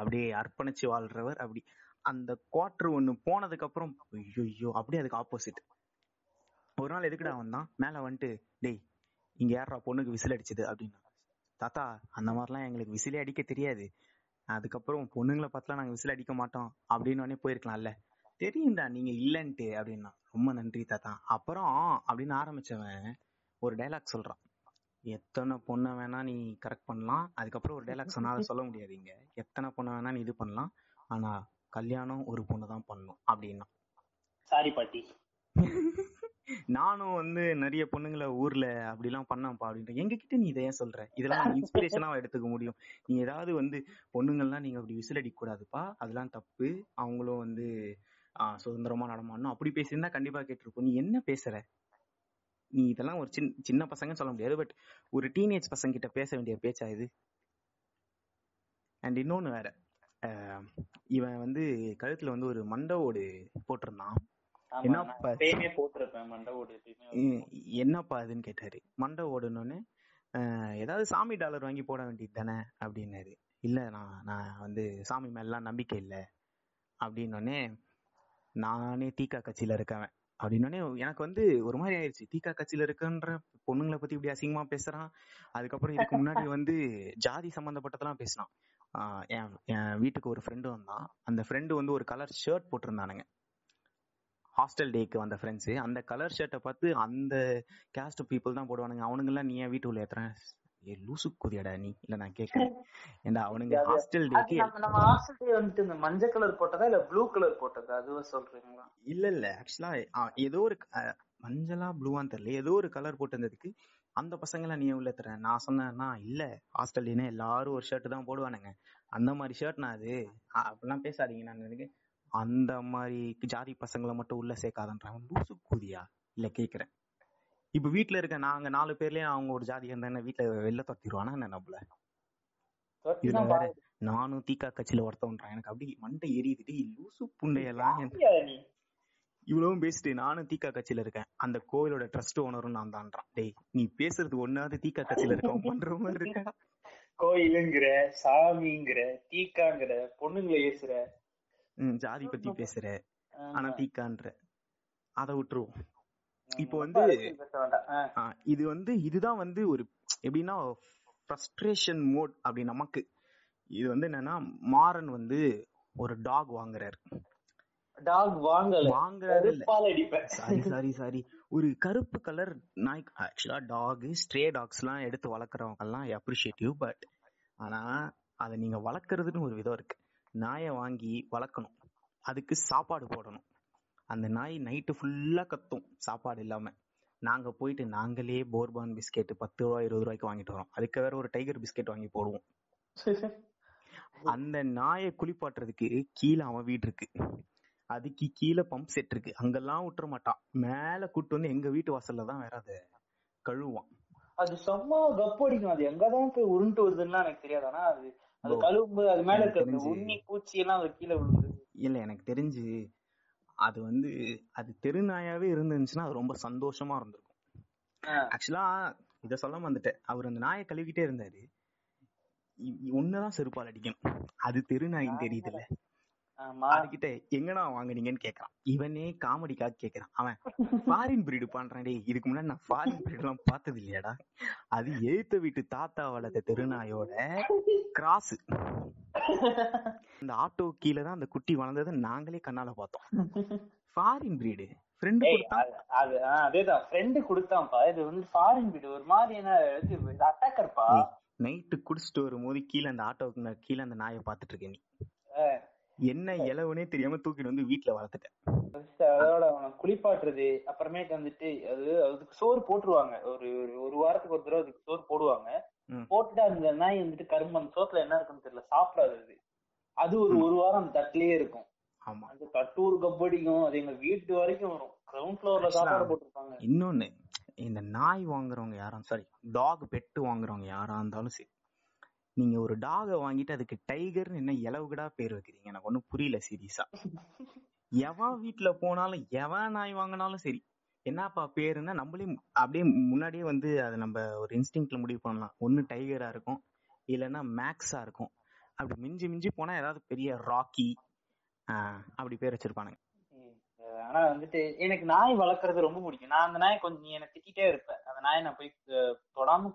அப்படியே அர்ப்பணிச்சு வாழ்றவர் அப்படி. அந்த குவார்டர் ஒண்ணு போனதுக்கு அப்புறம் ஐயோ அப்படியே அதுக்கு ஆப்போசிட் ஒரு நாள் எதுக்குடா வந்தான்? மேல வந்துட்டு டேய் இங்க யாரா பொண்ணுக்கு விசில் அடிச்சது? அப்படின்னா தாத்தா அந்த மாதிரிலாம் எங்களுக்கு விசிலே அடிக்க தெரியாது. அதுக்கப்புறம் பொண்ணுங்களை பார்த்துலாம் நாங்க விசில் அடிக்க மாட்டோம். அப்படின்னு போயிருக்கலாம்ல. தெரியும்டா நீங்க இல்லன்ட்டு அப்படின்னா ரொம்ப நன்றி தாத்தா. அப்புறம் அப்படின்னு ஆரம்பிச்சவன் ஒரு டைலாக் சொல்றான். எத்தனை பொண்ணை வேணா நீ கரெக்ட் பண்ணலாம். அதுக்கப்புறம் ஒரு டைலாக் சொன்னா அதை சொல்ல முடியாது இங்க எத்தனை பொண்ணை வேணா நீ இது பண்ணலாம். ஆனா கல்யாணம் ஒரு பொண்ணு தான் பண்ணணும் அப்படின்னா. சாரி பாட்டி. நானும் வந்து நிறைய பொண்ணுங்களை ஊர்ல அப்படிலாம் பண்ணேன்ப்பா அப்படின்ற எங்க கிட்ட நீ இதை ஏன் சொல்ற? இதெல்லாம் இன்ஸ்பிரேஷனா எடுத்துக்க முடியும். நீ ஏதாவது வந்து பொண்ணுங்கள்லாம் நீங்க அப்படி விசில் அடிக்க கூடாதுப்பா அதெல்லாம் தப்பு. அவங்களும் வந்து ஆஹ் சுதந்திரமா நடமாடணும். அப்படி பேசியிருந்தா கண்டிப்பா கேட்டிருப்போம். நீ என்ன பேசுற? நீ இதெல்லாம் ஒரு சின்ன சின்ன பசங்கன்னு சொல்ல முடியாது பட் ஒரு டீனேஜ் பசங்க கிட்ட பேச வேண்டிய பேச்சா இது? அண்ட் இன்னொன்னு வேற இவன் வந்து கழுத்துல வந்து ஒரு மண்டை ஓடு போட்டிருந்தான். என்னப்பா அதுன்னு கேட்டாரு. மண்டை ஓடணும்னு ஏதாவது சாமி டாலர் வாங்கி போட வேண்டியது தானே அப்படின்னாரு. இல்ல நான் நான் வந்து சாமி மேலாம் நம்பிக்கை இல்ல அப்படின்னோடனே நானே தீகா கட்சியில இருக்கவன். அப்படின்னோடனே எனக்கு வந்து ஒரு மாதிரி ஆயிடுச்சு தீகா கட்சியில இருக்கன்ற பொண்ணுங்களை பத்தி இப்படி அசிங்கமா பேசுறான்? அதுக்கப்புறம் இதுக்கு முன்னாடி வந்து ஜாதி சம்பந்தப்பட்டதெல்லாம் பேசினான். என் என் வீட்டுக்கு ஒரு ஃப்ரெண்டு வந்தான். அந்த ஃப்ரெண்டு வந்து ஒரு கலர் ஷர்ட் போட்டிருந்தானுங்க. ஹாஸ்டல் டேக்கு வந்த ஃப்ரெண்ட்ஸ் அந்த கலர் ஷர்ட்டை பார்த்து அந்த கேஸ்ட் பீப்புள் தான் போடுவானுங்க. அவனுங்க எல்லாம் நீ ஏன் வீட்டு உள்ள ஏத்துறேன் ஏ லூசு குதியாடா நீ. இல்ல நான் கேக்குறேன் ஏண்டா அவனுங்க ஹாஸ்டல் டேக்கு நம்ம ஹாஸ்டல் வந்துட்டு இந்த மஞ்சள் கலர் போட்டதா இல்ல ப்ளூ கலர் போட்டதா? அதுவா சொல்றீங்களா? இல்ல இல்ல. ஆக்சுவலா ஏதோ ஒரு மஞ்சளா ப்ளூவான்னு தெரியல. ஏதோ ஒரு கலர் போட்டிருந்ததுக்கு அந்த பசங்களாம் நீ உள்ள தர. நான் சொன்னேன்னா இல்ல ஆஸ்திரேலியனே எல்லாரும் ஒரு ஷர்ட் தான் போடுவானுங்க. அந்த மாதிரி ஷர்ட் நான் அது. அப்படிலாம் பேசாதீங்க. நான் எனக்கு அந்த மாதிரி ஜாதி பசங்களை மட்டும் உள்ள சேர்க்காதன்றாங்க லூசு கூதியா? இல்ல கேக்குறேன். இப்ப வீட்ல இருக்க நாங்க நாலு பேர்லயும் அவங்க ஒரு ஜாதி இருந்தா வீட்ல வெளில துரத்திடுவானா என்ன நம்மள? இதுல வேற நானும் தீக்கா கட்சியில ஒருத்தவன்றான். எனக்கு அப்படி மண்டை எரியுது டேய் லூசு புண்டையெல்லாம் இவ்வளவும் பேசிட்டு நானும் தீக்கா கட்சியில இருக்கேன். அந்த கோயிலோட ட்ரஸ்ட் ஓனரும் நான் தான்றான். டேய் நீ பேசுறது ஒன்னாவது தீக்கா கட்சியில இருக்கவன் பண்ற மாதிரி இருக்கா? கோயிலுங்கிற சாமிங்கிற தீக்காங்கிற பொண்ணுங்களை ஏசுற. ஜாதி பத்தி பேசுற. ஆனா தீக்கான்ற. அத விட்டுருவோம். இப்போ வந்து இது வந்து இதுதான் வந்து ஒரு எப்படின்னா ஃப்ரஸ்ட்ரேஷன் மோட் அப்படி நமக்கு. இது வந்து என்னன்னா மாறன் வந்து ஒரு டாக் வாங்குறாரு. டாக் வாங்கல. வாங்குறாரு சாரி சாரி சாரி. ஒரு கருப்பு கலர் நாய் ஆக்சுவலா டாக் ஸ்ட்ரே டாக்ஸ் எல்லாம் எடுத்து வளர்க்குறவங்க எல்லாம் அப்ரிஷியேட்டிவ் பட் ஆனா அதை நீங்க வளர்க்கறதுன்னு ஒரு விதம் இருக்கு. நாயை வாங்கி வளர்க்கணும். அதுக்கு சாப்பாடு போடணும். அந்த நாய் நைட்டு ஃபுல்லா கத்தும் சாப்பாடு இல்லாம. நாங்க போயிட்டு நாங்களே போர்பான் பிஸ்கெட் பத்து ரூபா இருபது ரூபாய்க்கு வாங்கிட்டு வரோம். அதுக்கு வேற ஒரு டைகர் பிஸ்கெட் வாங்கி போடுவோம். அந்த நாயை குளிப்பாட்டுறதுக்கு கீழே அவன் வீடு இருக்கு. அதுக்கு கீழே பம்ப் செட் இருக்கு. அங்கெல்லாம் விட்டுற மாட்டான். மேல கூட்டு வந்து எங்க வீட்டு வாசல்ல தான் வேற அதை கழுவான் அது சும்மா கப்பு அடிக்கும். அது எங்கதான் போய் உருண்டு வருதுன்னா எனக்கு தெரியாது. ஆனா அது அது கழுவும்போது அது மேல இருக்க உண்ணி பூச்சி எல்லாம் அது கீழே விழுந்து இல்ல எனக்கு தெரிஞ்சு அது வந்து அது தெருநாயாவே இருந்துச்சுன்னா அது ரொம்ப சந்தோஷமா இருந்திருக்கும். ஆக்சுவலா இத சொல்ல வந்துட்டேன். அவர் அந்த நாயை கழுவிட்டே இருந்தாரு. ஒண்ணுதான் செருப்பால் அடிக்கணும் அது தெருநாயின்னு தெரியுதுல்ல. ஆமா அதுகிட்ட எங்கடா வாங்குனீங்கன்னு கேக்குறான். இவனே காமெடிக்காக கேக்குறான். அவன் ஃபாரின் பிரீடு பண்றான் டேய். இதுக்கு முன்னாடி நான் ஃபாரின் பிரீடு எல்லாம் பார்த்தது இல்லையாடா? அது எழுத்த வீட்டு தாத்தா வளர்த்த தெருநாயோட கிராஸ் அந்த ஆட்டோ கீழே தான் அந்த குட்டி வளர்ந்ததை நாங்களே கண்ணால பார்த்தோம். ஃபாரின் பிரீடு ஃப்ரெண்டு கொடுத்தான் அது- அதேதான். ஃப்ரெண்டு கொடுத்தான்ப்பா. இது வந்து ஃபாரின் வீடு ஒரு மாதிரி என்ன அட்டாக்கர்ப்பா நைட்டு குடிச்சிட்டு வரும்போது கீழே அந்த ஆட்டோக்கு கீழே அந்த நாயை பார்த்துட்டு இருக்க நீ. என்ன இலவுனே தெரியாம தூக்கிட்டு வந்து வீட்டுல வளர்த்துட்டேன். அதோட குளிப்பாட்டுறது அப்புறமேட்டு வந்துட்டு அது அதுக்கு சோறு போட்டுருவாங்க. ஒரு ஒரு- வாரத்துக்கு ஒரு தடவை அதுக்கு சோறு போடுவாங்க. போட்டுட்டு அந்த நாய் வந்துட்டு கரும்பு அந்த சோத்துல என்ன இருக்குன்னு தெரியல சாப்பிடாது அது. அது ஒரு ஒரு வாரம் அந்த தட்டிலேயே இருக்கும். ஆமா. அந்த தட்டு ஒரு கப்படிக்கும் அது எங்க வீட்டு வரைக்கும் வரும். கிரவுண்ட் ஃப்ளோர்ல சாப்பாடு போட்டிருப்பாங்க. இன்னொன்னு இந்த நாய் வாங்குறவங்க யாரும் சாரி டாக் பெட்டு வாங்குறவங்க யாரா இருந்தாலும் சரி நீங்க ஒரு டாகை வாங்கிட்டு அதுக்கு டைகர்னு என்ன இலவுகடா பேர் வைக்கிறீங்க? எனக்கு ஒண்ணும் புரியல சீரியஸா. எவன் வீட்டுல போனாலும் எவன் நாய் வாங்கினாலும் சரி என்னப்பா பேருன்னா நம்மளே அப்படியே முன்னாடியே வந்து அதை நம்ம ஒரு இன்ஸ்டிங்ல முடிவு பண்ணலாம். ஒன்னு டைகரா இருக்கும் இல்லைன்னா மேக்ஸா இருக்கும். அப்படி மிஞ்சி மிஞ்சி போனா ஏதாவது பெரிய ராக்கி அப்படி பேர் வச்சிருப்பானுங்க. ஆனா வந்துட்டு எனக்கு நாய் வளர்க்கறது ரொம்ப பிடிக்கும். நான் அந்த நாயை கொஞ்சம் நீ என்ன திட்டிட்டே இருப்பேன் அந்த நாயை நான் போய் தொடாம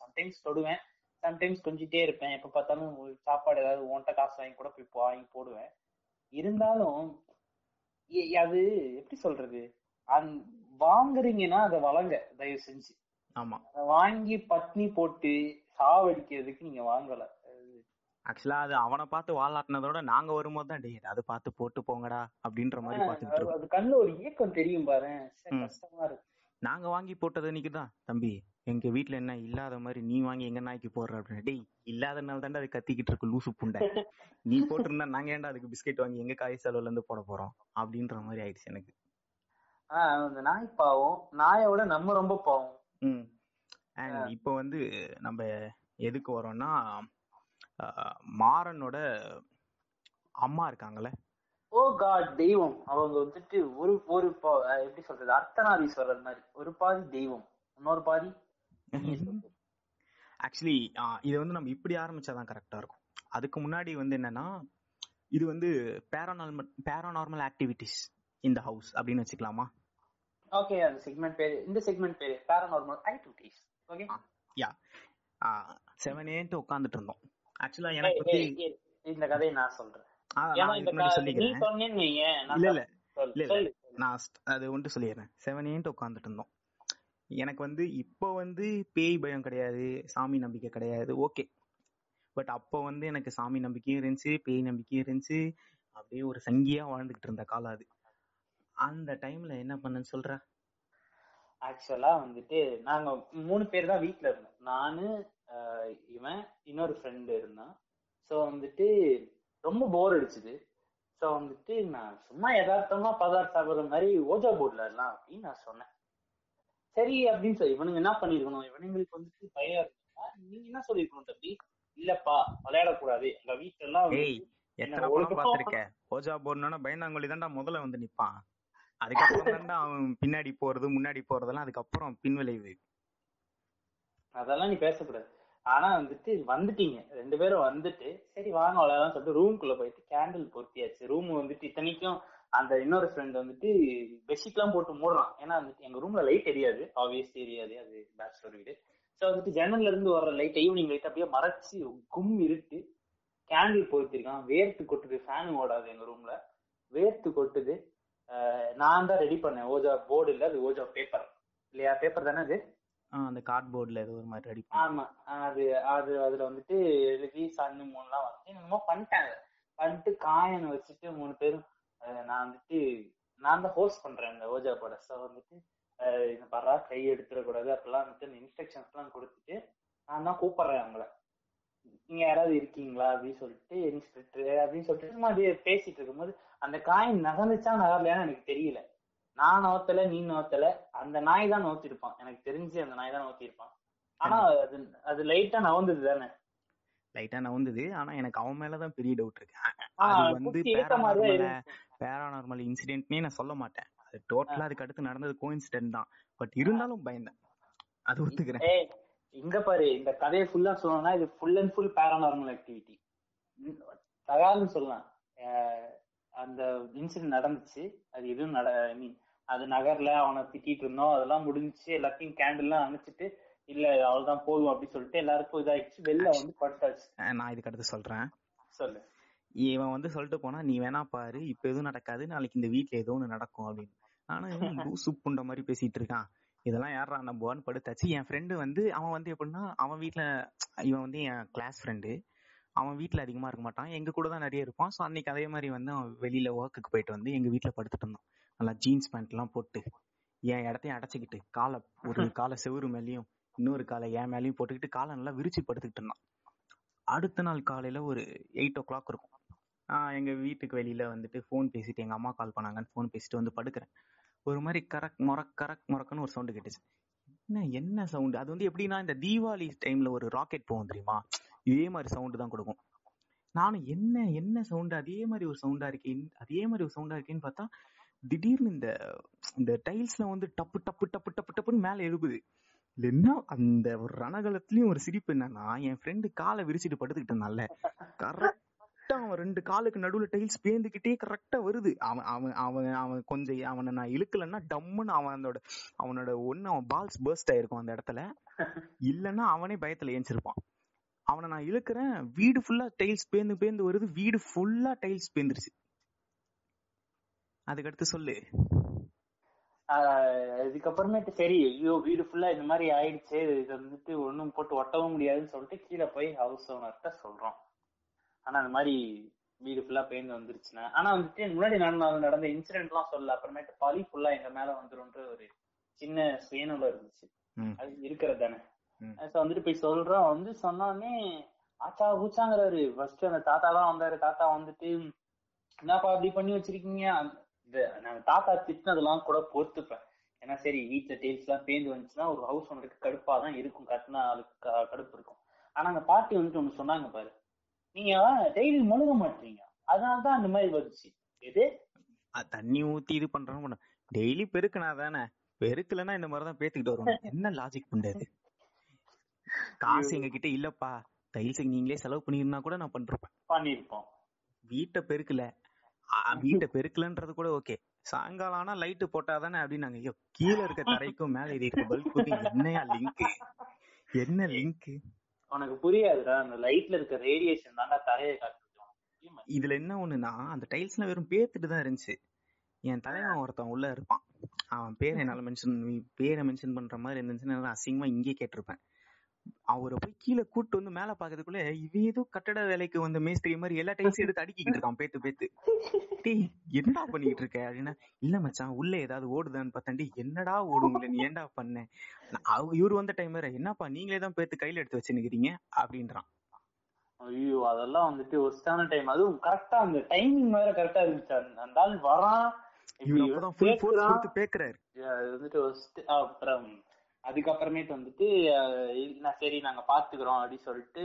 சம்டைம்ஸ் தொடுவேன். சம்டைம்ஸ் கொஞ்சிட்டே இருப்பேன். எப்ப பார்த்தாலும் சாப்பாடு ஏதாவது உன்கிட்ட காசு வாங்கி கூட போய் வாங்கி போடுவேன். இருந்தாலும் அது எப்படி சொல்றது? வாங்குறீங்கன்னா அதை வளங்க தயவு செஞ்சு. ஆமா. வாங்கி பட்னி போட்டு சாவடிக்கிறதுக்கு நீங்க வாங்கல. ஆக்சுவலா அது அவனை பார்த்து வாலாட்டினதோட நாங்க வரும்போது தான் டேய் அதை பார்த்து போட்டு போங்கடா அப்படின்ற மாதிரி பார்த்துக்கிட்டு அது- கண்ணுல ஒரு இயக்கம் தெரியும் பாரு. கஷ்டமா இருக்கு. நாங்க வாங்கி போட்டது இன்னைக்குதான் தம்பி. எங்க வீட்ல என்ன இல்லாத மாதிரி நீ வாங்கி எங்க நாய்க்கு போடுற அப்படின்னு டேய் இல்லாதனால தாண்டா அது கத்திக்கிட்டு இருக்கு லூசு புண்டை. நீ போட்டிருந்தா நாங்க ஏன்டா அதுக்கு பிஸ்கெட் வாங்கி எங்க காய் செலவுல இருந்து போட போறோம்? அப்படின்ற மாதிரி ஆயிடுச்சு எனக்கு. ஆஹ் அந்த நாய் பாவம். நாயோட நம்ம ரொம்ப பாவம். ம். அண்ட் இப்போ வந்து நம்ம எதுக்கு வரோம்னா மாறனோட அம்மா இருக்காங்கல்ல? ஓ காட் தெய்வம். அவங்க வந்துட்டு ஒரு ஒரு எப்படி சொல்றது? அர்த்தநாதீஸ்வரர் மாதிரி. ஒரு பாதி தெய்வம். இன்னொரு பாதி. ஆக்சுவலி இது வந்து நம்ம இப்படி ஆரம்பிச்சாதான் கரெக்டா இருக்கும். அதுக்கு முன்னாடி வந்து என்னன்னா இது வந்து பேரானார்மல் பேரானார்மல் ஆக்டிவிட்டிஸ் இந்த ஹவுஸ் அப்படின்னு வச்சுக்கலாமா? ஓகே அந்த செக்மெண்ட் பேரு இந்த செக்மெண்ட் பேரு paranormal activities okay yeah seven ஏன்ட்டு உட்காந்துட்டு இருந்தோம் ஆக்சுவலா எனக்கு வந்து இந்த கதையை நான் சொல்றேன். சொல்லிக்கிறேன். இல்ல இல்ல. இல்ல. நான் அது ஒன்று சொல்லிடுறேன். செவன் ஏன்ட்டு உட்காந்துட்டு இருந்தோம் எனக்கு வந்து இப்போ வந்து பேய் பயம் கிடையாது சாமி நம்பிக்கை கிடையாது. ஓகே பட் அப்போ வந்து எனக்கு சாமி நம்பிக்கையும் இருந்துச்சு பேய் நம்பிக்கையும் இருந்துச்சு. அப்படியே ஒரு சங்கியா வாழ்ந்துகிட்டு இருந்த காலம் அது. அந்த டைம்ல என்ன பண்ணுன்னு சொல்ற? ஆக்சுவலா வந்துட்டு நாங்க மூணு பேர் தான் வீட்டுல இருந்தோம். நானு இவன் இன்னொரு ஃப்ரெண்டு இருந்தான். ஸோ வந்துட்டு ரொம்ப போர் அடிச்சுது. ஸோ வந்துட்டு நான் சும்மா யதார்த்தமா பதார்த்த மாதிரி ஓஜா போர்ட்ல எல்லாம் அப்படின்னு நான் சொன்னேன். சரி அப்படின்னு சொல்லி இவனுங்க என்ன பண்ணிருக்கணும் இவனுங்களுக்கு வந்துட்டு பயம் இருக்குன்னா நீங்க என்ன சொல்லிருக்கணும் தம்பி? இல்லப்பா விளையாடக்கூடாது. எங்க வீட்டுல எல்லாம் எத்தனை படம் பார்த்திருக்க? ஓஜா போர்டுனா பயந்தாங்கொழி தான்டா முதல்ல வந்து நிப்பான். அதுக்கப்புறம் தான்டா அவன் பின்னாடி போறது முன்னாடி போறதெல்லாம் அதுக்கப்புறம் பின்விளைவு. அதெல்லாம் நீ பேசக்கூடாது. ஆனா வந்துட்டு வந்துட்டீங்க. ரெண்டு பேரும் வந்துட்டு சரி வாங்க விளையாடலாம் சொல்லிட்டு ரூம்குள்ள போயிட்டு கேண்டில் பொருத்தியாச்சு. ரூம் வந்துட்டு இத்தனைக்கும் அந்த இன்னொரு ஃப்ரெண்ட் வந்துட்டு பெட்ஷீட் எல்லாம் போட்டு மூடுறான். ஏன்னா வந்துட்டு எங்க ரூம்ல லைட் எரியாது. ஆப்வியஸ் தெரியாது அது பேச்சுலர் வீடு ஸோ வந்துட்டு ஜன்னல்ல இருந்து வர்ற லைட் ஈவினிங் லைட் அப்படியே மறைச்சு கும் இருட்டு கேண்டில் பொருத்திருக்கான். வேர்த்து கொட்டுது ஃபேன் ஓடாது எங்க ரூம்ல வேர்த்து கொட்டுது. நான் தான் ரெடி பண்ணேன். ஓஜா போர்டு இல்ல அது ஓஜா பேப்பர் இல்லையா? பேப்பர் தானே அது? அந்த கார்ட்போர்ட்ல ஏதோ ஒரு மாதிரி ரெடி ஆமா. அது அது அதுல வந்துட்டு எழுதி சன்னு மூணுலாம் வந்து என்னமோ பண்ணிட்டாங்க. பண்ணிட்டு காயனை வச்சுட்டு மூணு பேரும் நான் வந்துட்டு நான் தான் ஹோஸ்ட் பண்றேன் இந்த ஓஜா பட ஸோ வந்துட்டு இந்த பரா கை எடுத்துடக்கூடாது அப்பெல்லாம் வந்துட்டு இன்ஸ்ட்ரக்ஷன்ஸ் எல்லாம் கொடுத்துட்டு நான் தான் கூப்பிடுறேன் அவங்கள. நீங்க யாராவது இருக்கீங்களா அப்படின்னு சொல்லிட்டு இன்ஸ்பெக்டர் அப்படின்னு சொல்லிட்டு சும்மா அப்படியே பேசிட்டு இருக்கும்போது அந்த காயின் நகர்ந்துச்சா நகரலையான்னு எனக்கு தெரியல. நான் நோத்தல நீ நோத்தல அந்த நாய் தான் நோத்திருப்பான். எனக்கு தெரிஞ்சு அந்த நாய் தான் நோத்திருப்பான். ஆனா அது அது லைட்டா நவந்தது தானே. லைட்டா நவுந்தது ஆனா எனக்கு அவன் மேலதான் பெரிய டவுட் இருக்கு. அது வந்து பேரானார்மல இன்சிடென்ட்னே நான் சொல்ல மாட்டேன். அது டோட்டலா அதுக்கு அடுத்து நடந்தது கோஇன்சிடென்ட் தான். பட் இருந்தாலும் பயந்தேன். அது ஒத்துக்கிறேன். இங்க பாரு இந்த கதையை ஃபுல்லா சொல்லணும்னா இது full and full paranormal activity தகாதுன்னு சொல்லலாம். அந்த இன்சிடென்ட் நடந்துச்சு. அது எதுவும் நட மீன் அது நகர்ல அவனை திட்டிட்டு இருந்தோம். அதெல்லாம் முடிஞ்சுச்சு. எல்லாத்தையும் கேண்டில் எல்லாம் அணைச்சிட்டு இல்ல அவ்வளவுதான் போதும் அப்படின்னு சொல்லிட்டு எல்லாருக்கும் இதாயிடுச்சு. வெளில வந்து படுத்தாச்சு. நான் இதுக்கு அடுத்து சொல்றேன். சொல்லு. இவன் வந்து சொல்லிட்டு போனா நீ வேணா பாரு இப்ப எதுவும் நடக்காது நாளைக்கு இந்த வீட்ல ஏதோ ஒண்ணு நடக்கும் அப்படின்னு. ஆனா இவன் லூசு புண்ட மாதிரி பேசிட்டு இருக்கான். இதெல்லாம் யாரா நம்புவான்னு படுத்தாச்சு. என் ஃப்ரெண்டு வந்து அவன் வந்து எப்படின்னா அவன் வீட்ல இவன் வந்து என் கிளாஸ் ஃப்ரெண்டு அவன் வீட்ல அதிகமா இருக்க மாட்டான். எங்க கூட தான் நிறைய இருப்பான். சோ அன்னைக்கு அதே மாதிரி வந்து அவன் வெளியில ஒர்க்குக்கு போயிட்டு வந்து எங்க வீட்ல படுத்துட்டு இருந்தான். நல்லா ஜீன்ஸ் பேண்ட் எல்லாம் போட்டு என் இடத்தையும் அடைச்சிக்கிட்டு காலை ஒரு காலை செவுரு மேலயும் இன்னொரு காலை என் மேலயும் போட்டுக்கிட்டு காலை நல்லா விரிச்சு படுத்துக்கிட்டு இருந்தான். அடுத்த நாள் காலையில ஒரு எயிட் ஓ கிளாக் இருக்கும். எங்க வீட்டுக்கு வெளியில வந்துட்டு ஃபோன் பேசிட்டு எங்க அம்மா கால் பண்ணாங்கன்னு ஃபோன் பேசிட்டு வந்து படுக்கிறேன். ஒரு மாதிரி கரக் மொரக் கரக் மொரக்குன்னு ஒரு சவுண்டு கேட்டுச்சு. என்ன என்ன சவுண்டு அது வந்து எப்படின்னா இந்த தீபாவளி டைம்ல ஒரு ராக்கெட் போகும் தெரியுமா? இதே மாதிரி சவுண்டு தான் கொடுக்கும். நானும் என்ன என்ன சவுண்டு அதே மாதிரி ஒரு சவுண்டா இருக்கே அதே மாதிரி ஒரு சவுண்டா இருக்கேன்னு பார்த்தா திடீர்னு இந்த இந்த டைல்ஸ்ல வந்து டப்பு டப்பு டப்பு டப்பு டப்புன்னு மேல எழுப்புது. இல்லைன்னா என்ன அந்த ஒரு ரணகலத்துலயும் ஒரு சிரிப்பு என்னன்னா என் ஃப்ரெண்டு காலை விரிச்சிட்டு படுத்துக்கிட்டு இருந்தான்ல. கரெக்டா அவன் ரெண்டு காலுக்கு நடுவுல டைல்ஸ் பேந்துக்கிட்டே கரெக்டா வருது. அவன் அவன் அவன் அவன் கொஞ்சம் அவனை நான் இழுக்கலன்னா டம்முன்னு அவன் அதோட அவனோட ஒண்ணு அவன் பால்ஸ் பர்ஸ்ட் ஆயிருக்கும் அந்த இடத்துல. இல்லன்னா அவனே பயத்துல ஏஞ்சிருப்பான். அவனை நான் இழுக்கிறேன் வீடு ஃபுல்லா டைல்ஸ் பேந்து பேந்து வருது வீடு ஃபுல்லா டைல்ஸ் பேந்துருச்சு. அதுக்கடுத்து சொல்லு. இதுக்கப்புறமேட்டு சரி ஐயோ வீடு ஃபுல்லா இந்த மாதிரி ஆயிடுச்சு இது வந்துட்டு ஒண்ணும் போட்டு ஒட்டவும் முடியாதுன்னு சொல்லிட்டு கீழே போய் ஹவுஸ் ஓனர்கிட்ட சொல்றோம் ஆனா அந்த மாதிரி வீடு ஃபுல்லா பேந்து வந்துருச்சுன்னா. ஆனா வந்துட்டு முன்னாடி நடந்த நடந்த இன்சிடென்ட் எல்லாம் சொல்ல அப்புறமேட்டு பழி ஃபுல்லா எங்க மேல வந்துரும்ன்ற ஒரு சின்ன சுயநலம் இருந்துச்சு. அது இருக்கிறது தானே. வந்துட்டு போய் சொல்றோம் வந்து சொன்னோடனே ஆச்சா பூச்சாங்கிறாரு. ஃபர்ஸ்ட் அந்த தாத்தா தான் வந்தாரு. தாத்தா வந்துட்டு என்னப்பா அப்படி பண்ணி வச்சிருக்கீங்க? நான் தாத்தா திட்டினதெல்லாம் கூட பொறுத்துப்பேன். ஏன்னா சரி வீட்டுல டெய்ல்ஸ் எல்லாம் பேந்து வந்துச்சுன்னா ஒரு ஹவுஸ் ஓனருக்கு கடுப்பா தான் இருக்கும். கட்டினா ஆளுக்கு கடுப்பு இருக்கும். ஆனா அந்த பாட்டி வந்துட்டு ஒண்ணு சொன்னாங்க பாரு. நீங்க டெய்லி முழுக மாட்டீங்க. அதனாலதான் அந்த மாதிரி வந்துச்சு. எது? தண்ணி ஊத்தி இது பண்றோம் டெய்லி பெருக்குனா தானே பெருக்கலன்னா இந்த மாதிரிதான் பேத்துக்கிட்டு வரும் என்ன லாஜிக் பண்றது? காசு எங்க கிட்ட இல்லப்பா. டைல்ஸுக்கு நீங்களே செலவு பண்ணிருந்தா கூட நான் பண்றேன் பண்ணிருப்போம் வீட்டை பெருக்கல. வீட்டை பெருக்கலன்றது கூட ஓகே. சாயங்காலம் ஆனா லைட் போட்டாதானே அப்படின்னாங்க. ஐயோ கீழே இருக்க தரைக்கும் மேல இது இருக்க பல்புக்கு என்னையா லிங்க் என்ன லிங்க் உனக்கு புரியாதுடா அந்த லைட்ல இருக்க ரேடியேஷன் தாண்டா தரையை காட்டுறோம் இதுல என்ன ஒண்ணுன்னா அந்த டைல்ஸ்ல வெறும் பேத்துட்டு தான் இருந்துச்சு. என் தலைவன் ஒருத்தன் உள்ள இருப்பான். அவன் பேர் என்னால மென்ஷன் பேரை மென்ஷன் பண்ற மாதிரி இருந்துச்சுன்னா அசிங்கமா இங்கே கேட்டிருப்பேன். அவரை போய் கீழே கூட்டு வந்து மேல பாக்கிறதுக்குள்ள இவன் ஏதோ கட்டட வேலைக்கு வந்த மேஸ்திரி மாதிரி எல்லா டைல்ஸும் எடுத்து அடுக்கிட்டு இருக்கான் பேத்து பேத்து. டேய் என்னடா பண்ணிட்டு இருக்க? அப்படின்னா இல்ல மச்சான் உள்ள ஏதாவது ஓடுதான்னு பார்த்தாண்டி என்னடா ஓடுங்களே நீ ஏன்டா பண்ண? நான் அவ- இவரு வந்த டைம் வேற. என்னப்பா நீங்களே தான் பேத்து கையில எடுத்து வச்சுன்னுக்கிறீங்க? அப்படின்றான். ஐயோ அதெல்லாம் வந்துட்டு ஒஸ்டான டைம் அதுவும் கரெக்டா அந்த டைமிங் வேற கரெக்டா இருந்துச்சு. அந்த- ஆள் வரான். இவர் அப்பதான் ஃபுல் ஃபோர்ஸ். கொடுத்து பேக்குறாரு. அது வந்துட்டு. அப்புறம் அதுக்கப்புறமேட்டு வந்துட்டு இல்ல சரி நாங்க பாத்துக்கிறோம் அப்படின்னு சொல்லிட்டு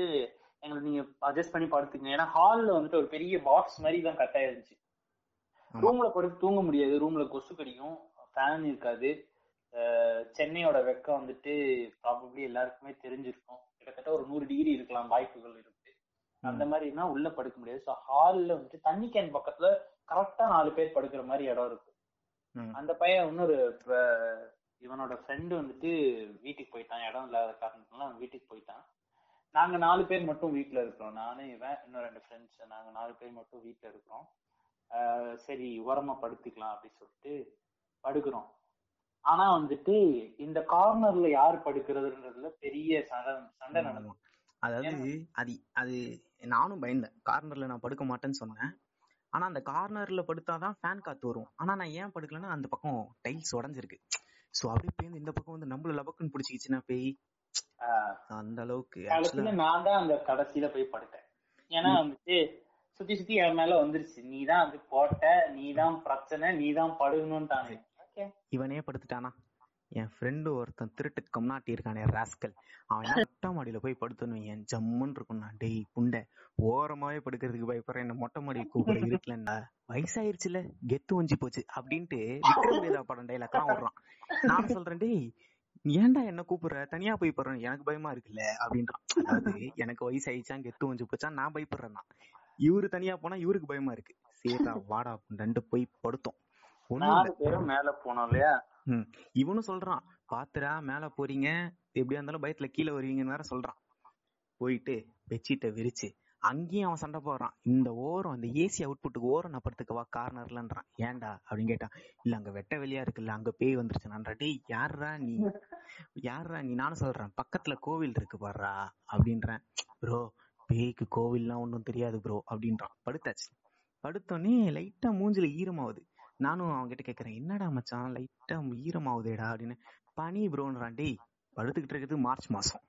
எங்களுக்கு நீங்க அட்ஜஸ்ட் பண்ணி படுத்துக்கங்க. ஏன்னா ஹால்ல வந்துட்டு ஒரு பெரிய பாக்ஸ் மாதிரி தான் கட் ஆயிருந்துச்சு. ஆமா. ரூம்ல படுத்து தூங்க முடியாது. ரூம்ல கொசு கடிக்கும். ஃபேன் இருக்காது. சென்னையோட வெக்கம் வந்துட்டு ப்ராபப்ளி எல்லாருக்குமே தெரிஞ்சிருக்கும். கிட்டத்தட்ட ஒரு நூறு டிகிரி இருக்கலாம் வாய்ப்புகள் இருக்கு. அந்த மாதிரினா உள்ள படுக்க முடியாது. ஸோ ஹால்ல வந்துட்டு தண்ணி கேன் பக்கத்துல கரெக்டா நாலு பேர் படுக்கிற மாதிரி இடம் இருக்கு ம். அந்த பையன் இன்னொரு இவனோட ஃப்ரெண்டு வந்துட்டு வீட்டுக்கு போயிட்டான். இடம் இல்லாத காரணத்தினால அவன் வீட்டுக்கு போயிட்டான். நாங்க நாலு பேர் மட்டும் வீட்ல இருக்கிறோம். நானு இவன் இன்னும் ரெண்டு ஃப்ரெண்ட்ஸ் நாங்க நாலு பேர் மட்டும் வீட்ல இருக்கிறோம். சரி ஓரமா படுத்துக்கலாம் அப்படின்னு சொல்லிட்டு படுக்கிறோம். ஆனா வந்துட்டு இந்த கார்னர்ல யார் படுக்கிறதுன்றதுல பெரிய சண்டை ஆமா. அதாவது அது அது நானும் பயந்தேன். கார்னர்ல நான் படுக்க மாட்டேன்னு சொன்னேன். ஆனா அந்த கார்னர்ல படுத்தாதான் ஃபேன் காத்து வரும். ஆனா நான் ஏன் படுக்கலன்னா அந்த பக்கம் டைல்ஸ் உடைஞ்சிருக்கு. சோ அப்படியே பேருந்து இந்த பக்கம் வந்து நம்மள லபக்குன்னு பிடிச்சிக்கிச்சுன்னா பேய் அந்த அளவுக்கு கடைசியில நான் தான் அந்த கடைசியில போய் படுத்தேன். ஏன்னா வந்துட்டு சுத்தி சுத்தி என் மேல வந்துருச்சு. நீ தான் வந்து போட்ட நீ தான் பிரச்சனை நீ தான் படுகணும்ட்டானு ஓகே இவனே படுத்துட்டானா? என் ஃப்ரெண்டு ஒருத்தன் திருட்டு கம்நாட்டி இருக்கானே ராஸ்கல் அவன் மொட்டை மாடியில போய் படுத்துன்னு என் ஜம்முன்னு இருக்கும்னா டேய் புண்டை ஓரமாவே படுக்கிறதுக்கு பயப்படுறேன் என்ன மொட்டை மாடி கூப்பிட இருக்கலன்னா வயசாயிருச்சுல கெத்து வஞ்சி போச்சு அப்படின்ட்டு விக்ரம் வேதா படம் டைலாக்லாம் விடுறான் நான் சொல்றேன் டேய் நீ ஏன்டா என்ன கூப்பிடுற? தனியா போய் படுறேன். எனக்கு பயமா இருக்குல்ல? அப்படின்றான். அதாவது எனக்கு வயசாயிடுச்சான் கெத்து வஞ்சி போச்சான் நான் பயப்படுறேன் இவரு தனியா போனா இவருக்கு பயமா இருக்கு. சரிடா வாடா ரெண்டு போய் படுத்தோம். பேரும் மேல போனோம் இல்லையா. இவனும் சொல்றான் பாத்துரா மேல போறீங்க. எப்படியா இருந்தாலும் பயத்துல கீழே வருவீங்கன்னு வேற சொல்றான். போயிட்டு பெட்ஷீட்டை விரிச்சு அங்கேயும் அவன் சண்டை போடுறான். இந்த ஓரம் அந்த ஏசி அவுட்புட்டுக்கு ஓரம் நான் வா கார்னர்லன்றான் ஏன்டா? அப்படின்னு கேட்டான். இல்ல அங்க வெட்ட வெளியா இருக்குல்ல அங்க பேய் வந்துருச்சு நான்டா டேய் யார்ரா நீ? யார்ரா நீ? நானும் சொல்றேன் பக்கத்துல கோவில் இருக்கு பாடுறா அப்படின்றேன். ப்ரோ பேய்க்கு கோவில்லாம் ஒன்றும் தெரியாது ப்ரோ அப்படின்றான். படுத்தாச்சு. படுத்தோடனே லைட்டா மூஞ்சில ஈரமாவுது. நானும் அவன்கிட்ட கேக்குறேன் என்னடா மச்சான் லைட்டா ஈரமாவுதேடா அப்படின்னு. பனி ப்ரோன்றான் டேய் படுத்துக்கிட்டு இருக்கிறது மார்ச் மாசம்.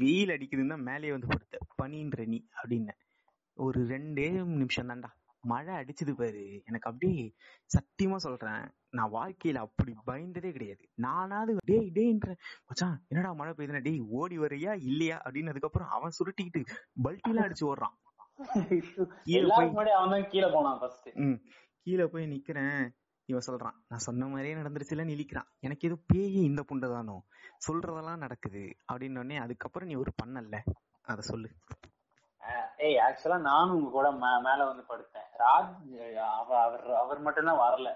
வெயில் அடிக்குதுன்னா மேலேயே வந்து படுத்த. பனின்ற நீ அப்படின்னு. ஒரு ரெண்டே நிமிஷம் தான்டா. மழை அடிச்சது பாரு. எனக்கு அப்படியே சத்தியமா சொல்றேன். நான் வாழ்க்கையில அப்படி பயந்ததே கிடையாது. நானாவது டேய் டேய்ன்ற மச்சான் என்னடா மழை பெய்யுதுன்னா? டேய் ஓடி வர்றியா இல்லையா? அப்படின்னு அதுக்கப்புறம் அவன் சுருட்டிக்கிட்டு பல்ட்டிலாம் அடிச்சு ஓடுறான். கீழே போனான் கீழே போய் நிக்கிறேன். இவன் சொல்றான் நான் சொன்ன மாதிரியே நடந்துருச்சுல நிலிக்கிறான் எனக்கு ஏதோ பேயே இந்த புண்டைதானோ சொல்றதெல்லாம் நடக்குது. அப்படின்னு அதுக்கப்புறம் நீ ஒரு பண்ணல அத சொல்லு. ஏய் ஆக்சுவலா நானும் உங்க கூட மேல வந்து படுத்தேன். ராஜ் அவ- அவர் அவர் மட்டும் தான் வரல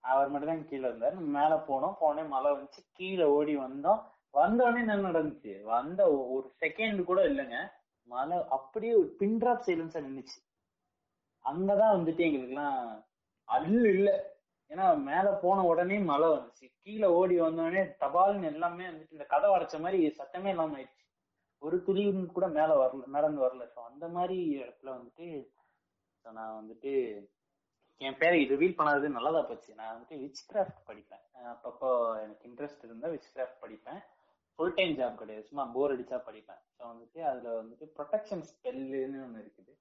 அவர் மட்டும் தான் கீழே இருந்தார். மேல போனோம். போனே மழை வந்துச்சு. கீழே ஓடி வந்தோம். வந்த உடனே என்ன நடந்துச்சு? வந்த ஒரு செகண்ட் கூட இல்லைங்க. மழை அப்படியே ஒரு பின் டிராப் சைலன்ஸா நின்னுச்சு. அங்கதான் வந்துட்டு எங்களுக்குலாம் அல்லு இல்ல. ஏன்னா மேல போன உடனே மழை வந்துச்சு. கீழே ஓடி வந்தோடனே தபால்னு எல்லாமே வந்துட்டு இந்த கதை வரைச்ச மாதிரி சத்தமே இல்லாம ஆயிடுச்சு. ஒரு துளியும் கூட மேல வரல நடந்து வரல. ஸோ அந்த மாதிரி இடத்துல வந்துட்டு நான் வந்துட்டு என் பேரை ரிவீல் பண்ணாதது நல்லதா போச்சு. நான் வந்துட்டு விச் கிராஃப்ட் படிப்பேன் அப்பப்போ எனக்கு இன்ட்ரெஸ்ட் இருந்தா விச் கிராஃப்ட் படிப்பேன். ஃபுல் டைம் ஜாப் கிடையாது. சும்மா போர் அடிச்சா படிப்பேன். ஸோ வந்துட்டு அதுல வந்துட்டு ப்ரொடெக்ஷன் ஸ்பெல்லுன்னு ஒன்று இருக்குது.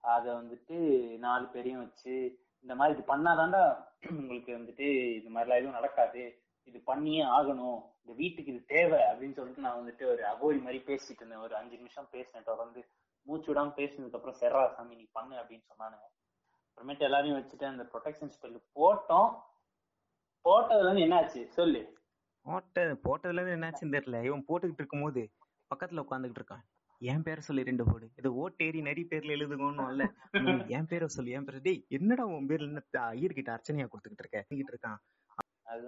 அதை வந்துட்டு நாலு பேரையும் வச்சு இந்த மாதிரி இது பண்ணாதாண்டா உங்களுக்கு வந்துட்டு இது மாதிரிலாம் எதுவும் நடக்காது. இது பண்ணியே ஆகணும். இந்த வீட்டுக்கு இது தேவை அப்படின்னு சொல்லிட்டு நான் வந்துட்டு ஒரு அகோரி மாதிரி பேசிட்டு இருந்தேன். ஒரு அஞ்சு நிமிஷம் பேசினேன். தொடர்ந்து மூச்சு விடாம பேசினதுக்கு அப்புறம் செர்ரா சாமி நீ பண்ணு அப்படின்னு சொன்னானுங்க. அப்புறமேட்டு எல்லாரையும் வச்சுட்டு அந்த ப்ரொடெக்ஷன் ஸ்பெல் போட்டோம். போட்டதுல இருந்து என்னாச்சு? சொல்லு. போட்ட போட்டதுல இருந்து என்னாச்சுன்னு தெரியல. இவன் போட்டுக்கிட்டு இருக்கும்போது பக்கத்துல உட்காந்துக்கிட்டு இருக்கான். என் பேரை சொல்லி ரெண்டு போடு. இது ஓட்டேரி நரி பேர்ல எழுதுங்கன்னு இல்ல என் பேரை சொல்லி என் பேரு. டேய் என்னடா உன் பேர்ல என்ன ஐயர்கிட்ட அர்ச்சனையா கொடுத்துக்கிட்டு இருக்க? இருக்கான்.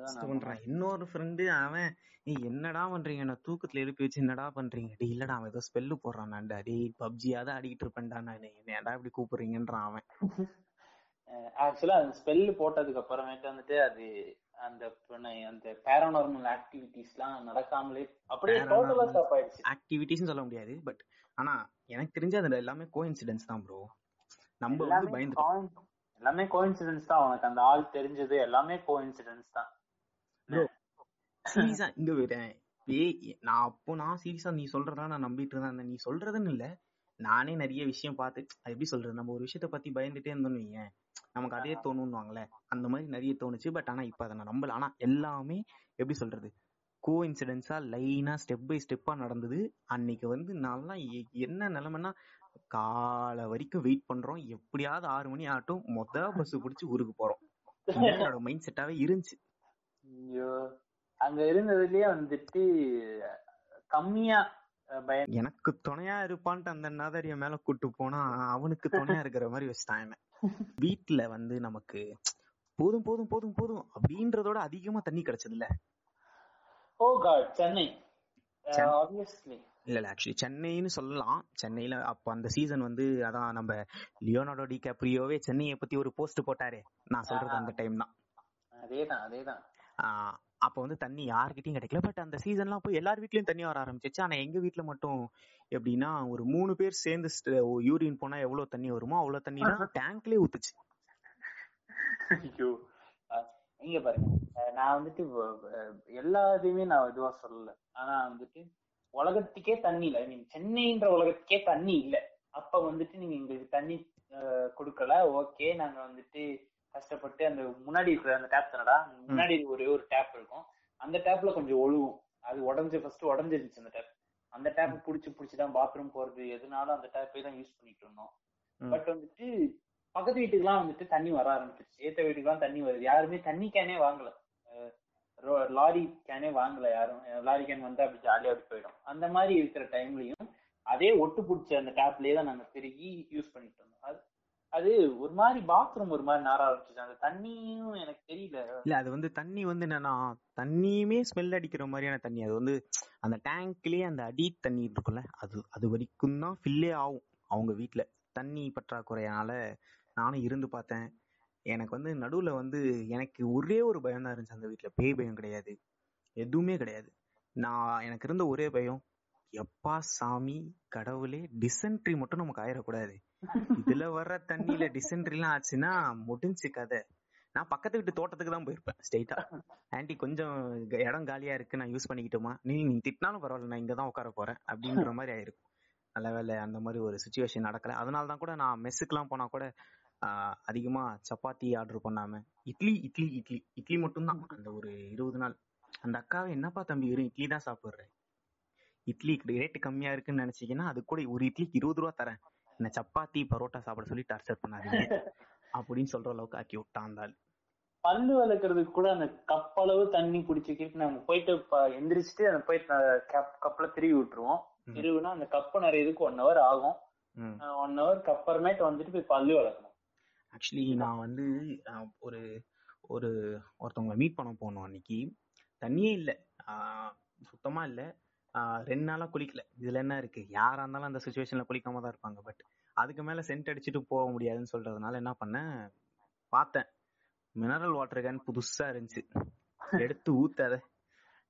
நான் பண்றான். இன்னொரு ஃப்ரெண்டு அவன் ஏய் என்னடா பண்றீங்க? நான் தூக்கத்துல எழுப்பி வச்சு என்னடா பண்றீங்க? டேய் இல்லடா அவன் ஏதோ ஸ்பெல்லு போடுறான் நான்டா டேய் பப்ஜியா தான் அடிக்கிட்டு இருப்பேன்டா நான். என்னடா இப்படி கூப்பிடுறீங்கன்றான் அவன். ஆக்சுவலா அந்த ஸ்பெல் போட்டதுக்கு அப்புறமேட்டு வந்துட்டு அது அந்த அந்த பேரானார்மல் ஆக்டிவிட்டிஸ் எல்லாம் நடக்காமலே அப்படியே டோட்டலா ஸ்டாப் ஆயிடுச்சு. ஆக்டிவிட்டிஸ் சொல்ல முடியாது பட் ஆனா எனக்கு தெரிஞ்ச அதுல எல்லாமே கோ இன்சிடென்ட்ஸ் தான் ப்ரோ நம்ம வந்து பயந்துட்டோம். எல்லாமே கோ இன்சிடென்ட்ஸ் தான். உனக்கு அந்த ஆள் தெரிஞ்சது எல்லாமே கோ இன்சிடென்ட்ஸ் தான் சீரியஸா இங்க வரேன் நான் அப்போ நான் சீரியஸா நீ சொல்றதா நான் நம்பிட்டு இருந்தேன். நீ சொல்றதுன்னு இல்ல நானே நிறைய விஷயம் பார்த்து எப்படி சொல்றது? நம்ம ஒரு விஷயத்த பத்தி பயந்துட்டே இருந்தோம்னு வைங்க நமக்கு அதே தோணும்னுவாங்களே அந்த மாதிரி நிறைய தோணுச்சு. பட் ஆனா இப்ப அதை நான் நம்பல. ஆனா எல்லாமே எப்படி சொல்றது? கோ இன்சிடென்ஸா லைனா ஸ்டெப் பை ஸ்டெப்பா நடந்தது. அன்னைக்கு வந்து நல்லா என்ன நிலைமைன்னா காலை வரைக்கும் வெயிட் பண்றோம். எப்படியாவது ஆறு மணி ஆகட்டும். மொத பஸ் பிடிச்சி ஊருக்கு போறோம். என்னோட மைண்ட் செட்டாவே இருந்துச்சு. ஐயோ. அங்க இருந்ததுலயே வந்துட்டு கம்மியா எனக்கு துணையா இருப்பான்ட்டு அந்த நாதரிய மேல கூட்டு போனா அவனுக்கு துணையா இருக்கிற மாதிரி வச்சுட்டான் என்ன வீட்டுல வந்து நமக்கு போதும் போதும் போதும் போதும் அப்படின்றதோட அதிகமா தண்ணி கிடைச்சது இல்ல ஓ காட் சென்னை. இல்ல இல்ல ஆக்சுவலி சென்னைன்னு சொல்லலாம். சென்னையில அப்ப அந்த சீசன் வந்து அதான் நம்ம லியோனார்டோ டி கேப்ரியோவே சென்னையை பத்தி ஒரு போஸ்ட் போட்டாரு. நான் சொல்றது அந்த டைம் தான். அதேதான் அதேதான். அப்ப வந்து தண்ணி யாருக்கிட்டையும் கிடைக்கல. பட் அந்த சீசன்லாம் போய் எல்லார் வீட்லயும் தண்ணி வர ஆரம்பிச்சிச்சு. ஆனா எங்க வீட்டுல மட்டும் எப்படின்னா ஒரு மூணு பேர் சேர்ந்து யூரின் போனா எவ்வளவு தண்ணி வருமோ அவ்வளவு தண்ணி டேங்க்லயே ஊத்துச்சு. இங்க பாருங்க. நான் வந்துட்டு எல்லா இதையுமே நான் இதுவா சொல்லல. ஆனா வந்துட்டு உலகத்துக்கே தண்ணி இல்ல. ஐ மீன் சென்னைன்ற உலகத்துக்கே தண்ணி இல்ல. அப்ப வந்துட்டு நீங்க எங்களுக்கு தண்ணி கொடுக்கல. ஓகே நாங்க வந்துட்டு கஷ்டப்பட்டு அந்த முன்னாடி இருக்கிற அந்த டேப் தானடா? முன்னாடி ஒரே ஒரு டேப் இருக்கும். அந்த டேப்ல கொஞ்சம் ஒழுகும். அது உடஞ்சு ஃபர்ஸ்ட் உடஞ்சிருந்துச்சு அந்த டேப் அந்த டேப் புடிச்சு புடிச்சுதான் பாத்ரூம் போறது. எதுனாலும் அந்த டேப்பே தான் யூஸ் பண்ணிட்டு இருந்தோம். பட் வந்துட்டு பக்கத்து வீட்டுக்குலாம் வந்துட்டு தண்ணி வர ஆரம்பிச்சிருச்சு. ஏத்த வீட்டுக்குலாம் தண்ணி வருது. யாருமே தண்ணி கேனே வாங்கல. லாரி கேனே வாங்கல யாரும். லாரி கேன் வந்தா அப்படி ஜாலியா அப்படி போயிடும். அந்த மாதிரி இருக்கிற டைம்லயும் அதே ஒட்டு பிடிச்ச அந்த டேப்லயே தான் நாங்க திருகி யூஸ் பண்ணிட்டு இருந்தோம். அது அது ஒரு மாதிரி பாத்ரூம் ஒரு மாதிரி நார ஆரம்பிச்சிச்சு அந்த தண்ணியும் எனக்கு தெரியல. இல்ல அது வந்து தண்ணி வந்து என்னன்னா தண்ணியுமே ஸ்மெல் அடிக்கிற மாதிரியான தண்ணி. அது வந்து அந்த டேங்க்லயே அந்த அடி தண்ணி இருக்கும்ல அது அது வரைக்கும் தான் ஃபில்லே ஆகும் அவங்க வீட்டுல தண்ணி பற்றாக்குறையால நானும் இருந்து பார்த்தேன். எனக்கு வந்து நடுவுல வந்து எனக்கு ஒரே ஒரு பயம் தான் இருந்துச்சு அந்த வீட்டுல பேய் பயம் கிடையாது. எதுவுமே கிடையாது. நான் எனக்கு இருந்த ஒரே பயம் எப்பா சாமி கடவுளே டிசென்ட்ரி மட்டும் நமக்கு ஆயிடக்கூடாது இதுல வர்ற தண்ணியில டிசென்ட்ரி எல்லாம் ஆச்சுன்னா முடிஞ்சு கதை. நான் பக்கத்து வீட்டு தோட்டத்துக்கு தான் போயிருப்பேன் ஸ்ட்ரெயிட்டா ஆண்டி கொஞ்சம் இடம் காலியா இருக்கு நான் யூஸ் பண்ணிக்கிட்டோமா? நீ நீ திட்டினாலும் பரவாயில்ல நான் இங்க தான் உட்கார போறேன் அப்படின்ற மாதிரி ஆயிருக்கும். நல்ல வேலை அந்த மாதிரி ஒரு சுச்சுவேஷன் நடக்கல. அதனால தான் கூட நான் மெஸ்ஸுக்குலாம் போனா கூட அதிகமா சப்பாத்தி ஆர்டர் பண்ணாம இட்லி இட்லி இட்லி இட்லி மட்டும்தான். அந்த ஒரு இருபது நாள். அந்த அக்காவை என்னப்பா தம்பி வெறும் இட்லி தான் சாப்பிடுறேன் இட்லி ரேட்டு கம்மியா இருக்குன்னு நினைச்சீங்கன்னா அது கூட ஒரு இட்லிக்கு இருபது ரூபா தரேன். என்ன சப்பாத்தி பரோட்டா சாப்பிட சொல்லி டார்ச்சர் பண்ணாதீங்க. அப்படின்னு சொல்ற அளவுக்கு ஆக்கி விட்டான் அந்த பல்லு வளர்க்கறதுக்கு கூட அந்த கப்பளவு தண்ணி குடிச்சுக்கிட்டு நாங்க போயிட்டு எந்திரிச்சிட்டு அந்த போயிட்டு கப்பல திருவி விட்டுருவோம். திருவினா அந்த கப்பை நிறையதுக்கு ஒன் ஹவர் ஆகும். ஒன் ஹவருக்கு அப்புறமேட்டு வந்துட்டு போய் பல்லு வளர்க்கணும். ஆக்சுவலி நான் வந்து ஒரு ஒரு ஒருத்தவங்க மீட் பண்ண போனோம் அன்னைக்கு. தண்ணியே இல்லை. சுத்தமா இல்லை. ரெண்டு நாளாக குளிக்கல. இதுல என்ன இருக்கு? யாரா இருந்தாலும் அந்த சுச்சுவேஷன்ல குளிக்காம தான் இருப்பாங்க. பட் அதுக்கு மேல சென்ட் அடிச்சுட்டு போக முடியாதுன்னு சொல்றதுனால என்ன பண்ணேன்? பார்த்தேன். மினரல் வாட்டர் கேன் புதுசா இருந்துச்சு. எடுத்து ஊத்தாத.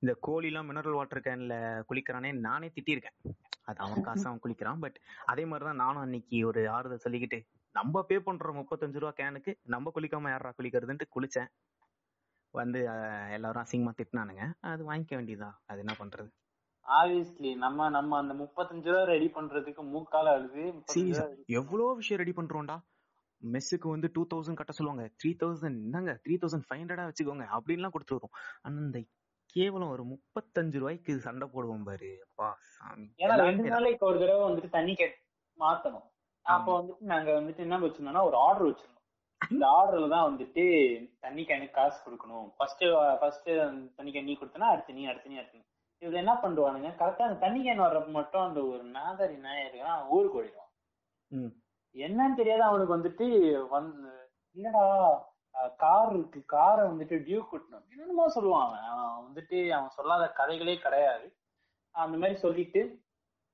இந்த கோழிலாம் மினரல் வாட்டர் கேன்ல குளிக்கிறானே நானே திட்டிருக்கேன். அது அவன் காசு அவன் குளிக்கிறான். பட் அதே மாதிரிதான் நானும் அன்னைக்கு ஒரு ஆறுதல் சொல்லிக்கிட்டு நம்ம பே பண்ற முப்பத்தஞ்சு ரூபா கேனுக்கு நம்ம குளிக்காம யாரா குளிக்கிறதுன்ட்டு குளிச்சேன். வந்து எல்லாரும் அசிங்கமா திட்டினானுங்க. அது வாங்கிக்க வேண்டியதா அது என்ன பண்றது? ஆப்வியஸ்லி நம்ம நம்ம அந்த முப்பத்தஞ்சு ரூபா ரெடி பண்றதுக்கு மூக்கால அழுது எவ்வளவு விஷயம் ரெடி பண்றோம்டா? மெஸ்ஸுக்கு வந்து டூ தௌசண்ட் கட்ட சொல்லுவாங்க. த்ரீ தௌசண்ட் என்னங்க? த்ரீ தௌசண்ட் ஃபைவ் ஹண்ட்ரடா வச்சுக்கோங்க. அப்படின்லாம் கொடுத்து வரும் ஆனா இந்த கேவலம் ஒரு முப்பத்தஞ்சு ரூபாய்க்கு சண்டை போடுவோம் பாரு. அப்பா சாமி. ஏன்னா ரெண்டு நாளைக்கு ஒரு தடவை வந்துட்டு தண்ணி கே மாத்தணும். அப்ப வந்துட்டு நாங்க வந்துட்டு என்ன வச்சிருந்தோம்னா ஒரு ஆர்டர் வச்சிருந்தோம். இந்த ஆர்டர்ல தான் வந்துட்டு தண்ணி கேனுக்கு காசு கொடுக்கணும். ஃபர்ஸ்ட் ஃபர்ஸ்ட் தண்ணி கேன் நீ கொடுத்தனா அடுத்து நீ அடுத்து நீ அடுத்து இதுல என்ன பண்ணுவானுங்க? கரெக்டா அந்த தண்ணி கேன் வர்றப்ப மட்டும் அந்த ஒரு நாதாரி நாய் இருக்குன்னா ஊருக்கு ஓடிடுவான். என்னன்னு தெரியாத அவனுக்கு வந்துட்டு வந்து இல்லடா கார் இருக்கு காரை வந்துட்டு டியூ கூட்டணும். என்னமோ சொல்லுவாங்க அவன். வந்துட்டு அவன் சொல்லாத கதைகளே கிடையாது. அந்த மாதிரி சொல்லிட்டு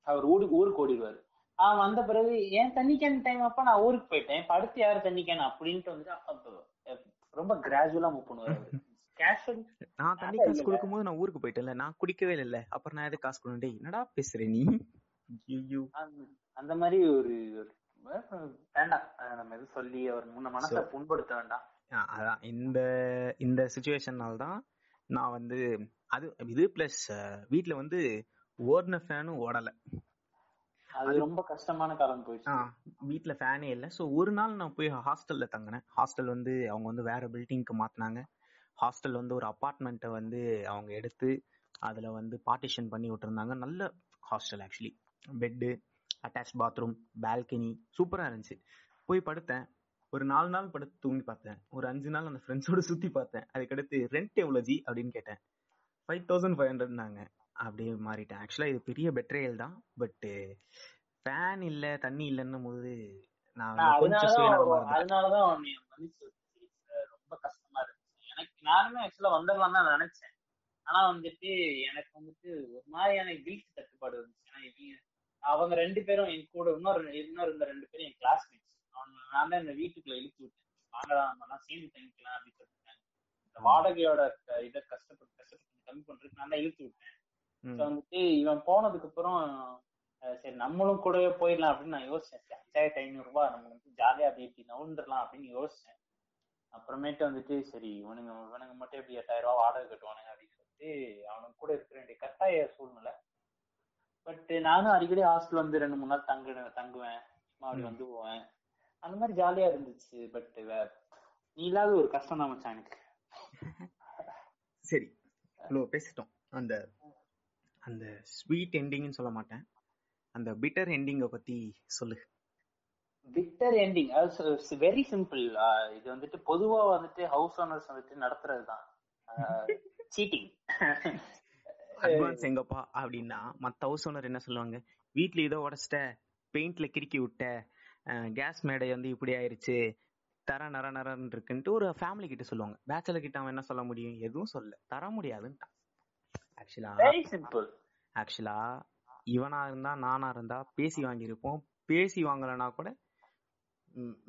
அவர் ஊருக்கு ஊருக்கு ஓடிடுவாரு. அவன் வந்த பிறகு ஏன் தண்ணி கேன் டைம் அப்ப நான் ஊருக்கு போயிட்டேன்? இப்ப அடுத்து யாரு தண்ணி கேன் அப்படின்ட்டு வந்துட்டு ரொம்ப கிராஜுவலா மூவ் பண்ணுவாரு நான் தண்ணி காசு. கொடுக்கும் போது நான் ஊருக்கு போயிட்டேன்ல நான் குடிக்கவே இல்ல அப்புறம் நான் எதுக்கு காசு கொடுக்கணும்? டேய் என்னடா பேசுற நீ? அந்த- அந்த மாதிரி ஒரு வேண்டாம். நம்ம எதுவும் சொல்லி அவர் முன்ன மனசை So- புண்படுத்த வேண்டாம். ஆ, அதான். இந்த இந்த சுச்சுவேஷன்னால தான் நான் வந்து அது இது பிளஸ் வீட்ல வந்து ஓடின ஃபேனும் ஓடல. அது ரொம்ப கஷ்டமான காலம் போயிடுச்சு. வீட்ல ஃபேனே இல்ல. சோ ஒரு நாள் நான் போய் ஹாஸ்டல்ல தங்கினேன். ஹாஸ்டல் வந்து அவங்க வந்து வேற பில்டிங்க்கு மாத்துனாங்க. ஹாஸ்டல் வந்து ஒரு அபார்ட்மெண்ட்டை வந்து அவங்க எடுத்து அதுல வந்து பார்ட்டிஷன் பண்ணி விட்டுருந்தாங்க. நல்ல hostel actually bed attach bathroom balcony சூப்பரா இருந்துச்சு. போய் படுத்தேன். ஒரு நாலு நாள் படுத்து தூங்கி பார்த்தேன். ஒரு அஞ்சு நாள் அந்த ஃப்ரெண்ட்ஸோட சுத்தி பார்த்தேன். அதுக்கடுத்து ரெண்ட் எவ்வளவு ஜி அப்படின்னு கேட்டேன். ஃபைவ் தௌசண்ட் ஃபைவ் ஹண்ட்ரட்னாங்க அப்படியே மாறிட்டேன். ஆக்சுவலா இது பெரிய பெட்ரேயல் தான். பட் ஃபேன் இல்ல தண்ணி இல்லன்னும் போது நான் அதனாலதான் இருந்தேன் அதனாலதான் உன்னை மன்னிச்சு வச்சிருக்கேன். ரொம்ப கஷ்டமா இருந்துச்சு எனக்கு நானுமே ஆக்சுவலா வந்துடலாம் தான் நினைச்சேன். ஆனா வந்துட்டு எனக்கு வந்துட்டு ஒரு மாதிரியான கில்ட் தட்டுப்பாடு இருந்துச்சு. ஏன்னா அவங்க ரெண்டு பேரும் என் கூட இன்னொரு இன்னொரு இந்த ரெண்டு பேரும் என் கிளாஸ்மேட்ஸ் நான் தான் இந்த வீட்டுக்குள்ள இழுத்து விட்டேன். வாங்கடா நம்ம எல்லாம் சேர்ந்து தங்கிக்கலாம் அப்படின்னு சொல்லிட்டேன் இந்த வாடகையோட இதை கஷ்டப்பட்டு கஷ்டப்பட்டு கம்மி பண்றதுக்கு நான் தான் இழுத்து விட்டேன். வந்துட்டு இவன் போனதுக்கு அப்புறம் சரி நம்மளும் கூடவே போயிடலாம் அப்படின்னு நான் யோசிச்சேன். அஞ்சாயிரத்தி ஐநூறு ரூபாய் நம்ம வந்து ஜாலியா அப்படி இப்படி நவுண்டுறலாம் அப்படின்னு யோசிச்சேன். அப்புறமேட்டு வந்துட்டு சரி இவனுங்க இவனுங்க மட்டும் எப்படி எட்டாயிரம் ரூபாய் வாடகை கட்டுவானுங்க அப்படின்னு சொல்லிட்டு அவனுங்க கூட இருக்க வேண்டிய கட்டாய சூழ்நிலை. பட் நானும் அடிக்கடி ஹாஸ்டல் வந்து ரெண்டு மூணு நாள் தங்கு தங்குவேன். சும்மா அப்படி. வந்து போவேன். அந்த மாதிரி ஜாலியா இருந்துச்சு. பட் நீ இல்லாத ஒரு கஷ்டம் தான் மச்சான் எனக்கு. சரி. இவ்வளோ பேசிட்டோம். அந்த அந்த ஸ்வீட் எண்டிங்னு சொல்ல மாட்டேன். அந்த பிட்டர் எண்டிங்கை பத்தி சொல்லு. பிட்டர் எண்டிங் வெரி சிம்பிள் இது வந்துட்டு பொதுவா வந்துட்டு ஹவுஸ் ஓனர்ஸ் வந்துட்டு நடத்துறது தான் சீட்டிங் அட்வான்ஸ் எங்கப்பா அப்படின்னா மத்த ஹவுஸ் ஓனர் என்ன சொல்லுவாங்க? வீட்ல இதோ உடச்சிட்ட பெயிண்ட்ல கிறுக்கி விட்ட கேஸ் மேடை வந்து இப்படி ஆயிருச்சு தர நர நரன்னு இருக்குன்ட்டு ஒரு ஃபேமிலி கிட்ட சொல்லுவாங்க. பேச்சலர் கிட்ட அவன் என்ன சொல்ல முடியும்? எதுவும் சொல்ல தர முடியாதுன்ட்டான். ஆக்சுவலா சிம்பிள் ஆக்சுவலா இவனா இருந்தா நானா இருந்தா பேசி வாங்கியிருப்போம். பேசி வாங்கலைன்னா கூட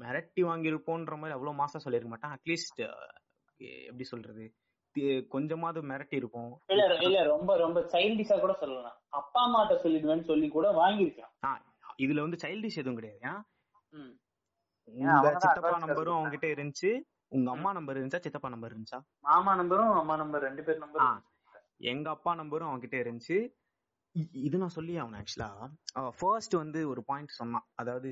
மிரட்டி வாங்கியிருப்போன்ற மாதிரி அவ்வளவு மாசம் சொல்லியிருக்க மாட்டான். அட்லீஸ்ட் எப்படி சொல்றது? கொஞ்சமாவது மிரட்டி இருப்போம். இல்ல இல்ல ரொம்ப ரொம்ப சைல்டிஷா கூட சொல்லலாம். அப்பா அம்மாட்ட சொல்லிடுவேன்னு சொல்லி கூட வாங்கியிருக்கான் இதுல வந்து சைல்டிஷ் எதுவும் கிடையாது. உங்க சித்தப்பா நம்பரும். அவங்க கிட்ட இருந்துச்சு. உங்க அம்மா நம்பர் இருந்துச்சா? சித்தப்பா நம்பர் இருந்துச்சா? மாமா நம்பரும் அம்மா நம்பர் ரெண்டு பேர் ஆ, நம்பரும் எங்க அப்பா நம்பரும் அவங்க கிட்ட இருந்துச்சு இது நான் சொல்லி அவன் ஆக்சுவலா ஃபர்ஸ்ட் வந்து ஒரு பாயிண்ட் சொன்னான். அதாவது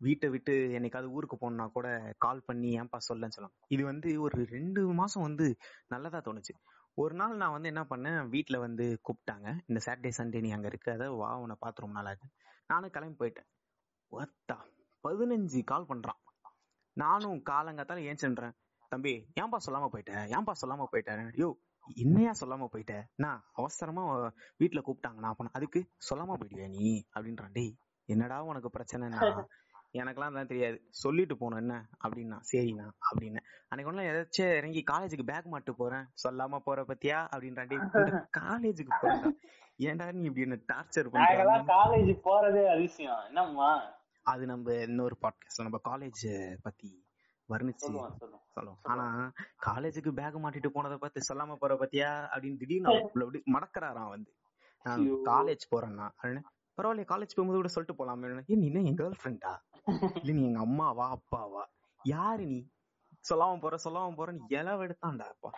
வீட்டை விட்டு என்னைக்காவது ஊருக்கு போனா கூட கால் பண்ணி ஏன்பா சொல்லன்னு சொல்லலாம் இது வந்து ஒரு ரெண்டு மாசம் வந்து நல்லதா தோணுச்சு. ஒரு நாள் நான் வந்து என்ன பண்ணேன் வீட்டுல வந்து கூப்பிட்டாங்க. இந்த சாட்டர்டே சண்டே நீ அங்க இருக்க அதை வா உன்னை பார்த்து ரொம்ப நானும் கிளம்பி போயிட்டேன். ஒத்தா பதினஞ்சு கால் பண்றான். நானும் காலங்காத்தால ஏன்ச்சுன்றேன் தம்பி ஏன்பா சொல்லாம போயிட்டேன் ஏன்பா சொல்லாம போயிட்டேன் யோ என்னையா சொல்லாம போயிட்ட? நான் அவசரமா வீட்டுல கூப்பிட்டாங்க நான் போனேன் அதுக்கு சொல்லாம போயிடுவியா நீ? அப்படின்றான். டேய் என்னடா உனக்கு பிரச்சனைனா எனக்கெல்லாம் தான் தெரியாது. சொல்லிட்டு போனோம் என்ன? அப்படின்னா சரிண்ணா அப்படின்னு. அன்னைக்கு ஒன்றும் ஏதாச்சும் இறங்கி காலேஜுக்கு பேக் மாட்டு போறேன். சொல்லாம போற பத்தியா? அப்படின்றான் டேய் காலேஜுக்கு போறேன் ஏன்டா நீ இப்படி என்ன டார்ச்சர் நாங்கெல்லாம் காலேஜ் போறதே அதிசயம். என்னம்மா? அது நம்ம இன்னொரு பாட்காஸ்ட்ல நம்ம காலேஜ் பத்தி வர்ணிச்சு சொல்லுவோம் ஆனா காலேஜுக்கு பேக் மாட்டிட்டு போனதை பார்த்து சொல்லாம போற பத்தியா? அப்படின்னு திடீர்னு மடக்கறாராம் வந்து. நான். காலேஜ் போறேன்னா பரவாயில்லையே காலேஜ் போகும்போது கூட சொல்லிட்டு போலாமே. ஏ நீ என்ன என் கேர்ள் ஃப்ரெண்டா இல்ல நீ எங்க அம்மாவா அப்பாவா? யாரு நீ? சொல்லாம போற சொல்லாம போறேன்னு இலவ எடுத்தான்டா அப்பா.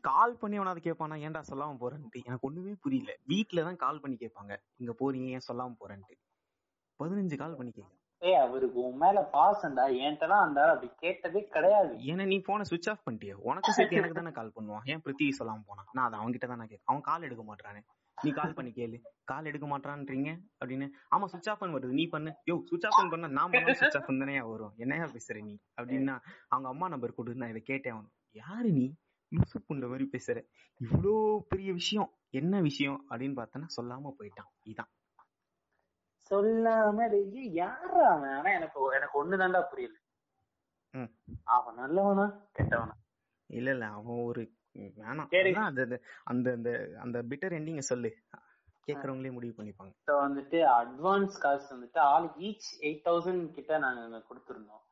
கால் பண்ணி அவனாவது கேட்பானா ஏன்டா சொல்லாம போறேன்ட்டு? எனக்கு ஒண்ணுமே புரியல. வீட்டுல தான் கால் பண்ணி கேட்பாங்க. இங்க போறீங்க ஏன் சொல்லாம போறேன்ட்டு? பதினஞ்சு கால் பண்ணி கேட்க ஏய் அவருக்கு உன் மேல பாசம்டா. என்கிட்டலாம் அந்த அப்படி கேட்டதே கிடையாது. ஏன்னா நீ போனை சுவிச் ஆஃப் பண்ணிட்டியா? உனக்கு சேர்த்து எனக்கு தானே கால் பண்ணுவான்? ஏன் பிருத்தி சொல்லாம போனான்? நான் அதை அவன்கிட்ட தானே கேட்க அவன் கால் எடுக்க மாட்டானே நீ கால் பண்ணி கேளு. கால் எடுக்க மாட்டான்றீங்க அப்படின்னு. ஆமா சுவிச் ஆஃப் வருது. நீ பண்ணு. யோ சுவிச் ஆஃப் பண்ண நான் பண்ண சுவிச் ஆஃப் தானே வரும். என்னையா பேசுற நீ? அப்படின்னா அவங்க அம்மா நம்பர் கொடு நான் இதை கேட்டேன் அவன் யாரு நீ? லூசு புண்ட மாதிரி பேசுற. இவ்வளோ பெரிய விஷயம். என்ன விஷயம்? அப்படின்னு பார்த்தனா சொல்லாம போயிட்டான். இதான். சொல்லாம யாரா அவன்? ஆனா எனக்கு எனக்கு ஒண்ணுதான்டா புரியல. ம். அவன் நல்லவனா? கெட்டவனா? இல்ல இல்ல. அவன் ஒரு வேணாம். அது- அந்த அந்த அந்த பிட்டர் எண்டிங்க சொல்லு. கேக்குறவங்களே முடிவு பண்ணிப்பாங்க. So வந்துட்டு அட்வான்ஸ் காசு வந்துட்டு ஆள் ஈச் எயிட் தௌசண்ட் கிட்ட நாங்க கொடுத்துருந்தோம்.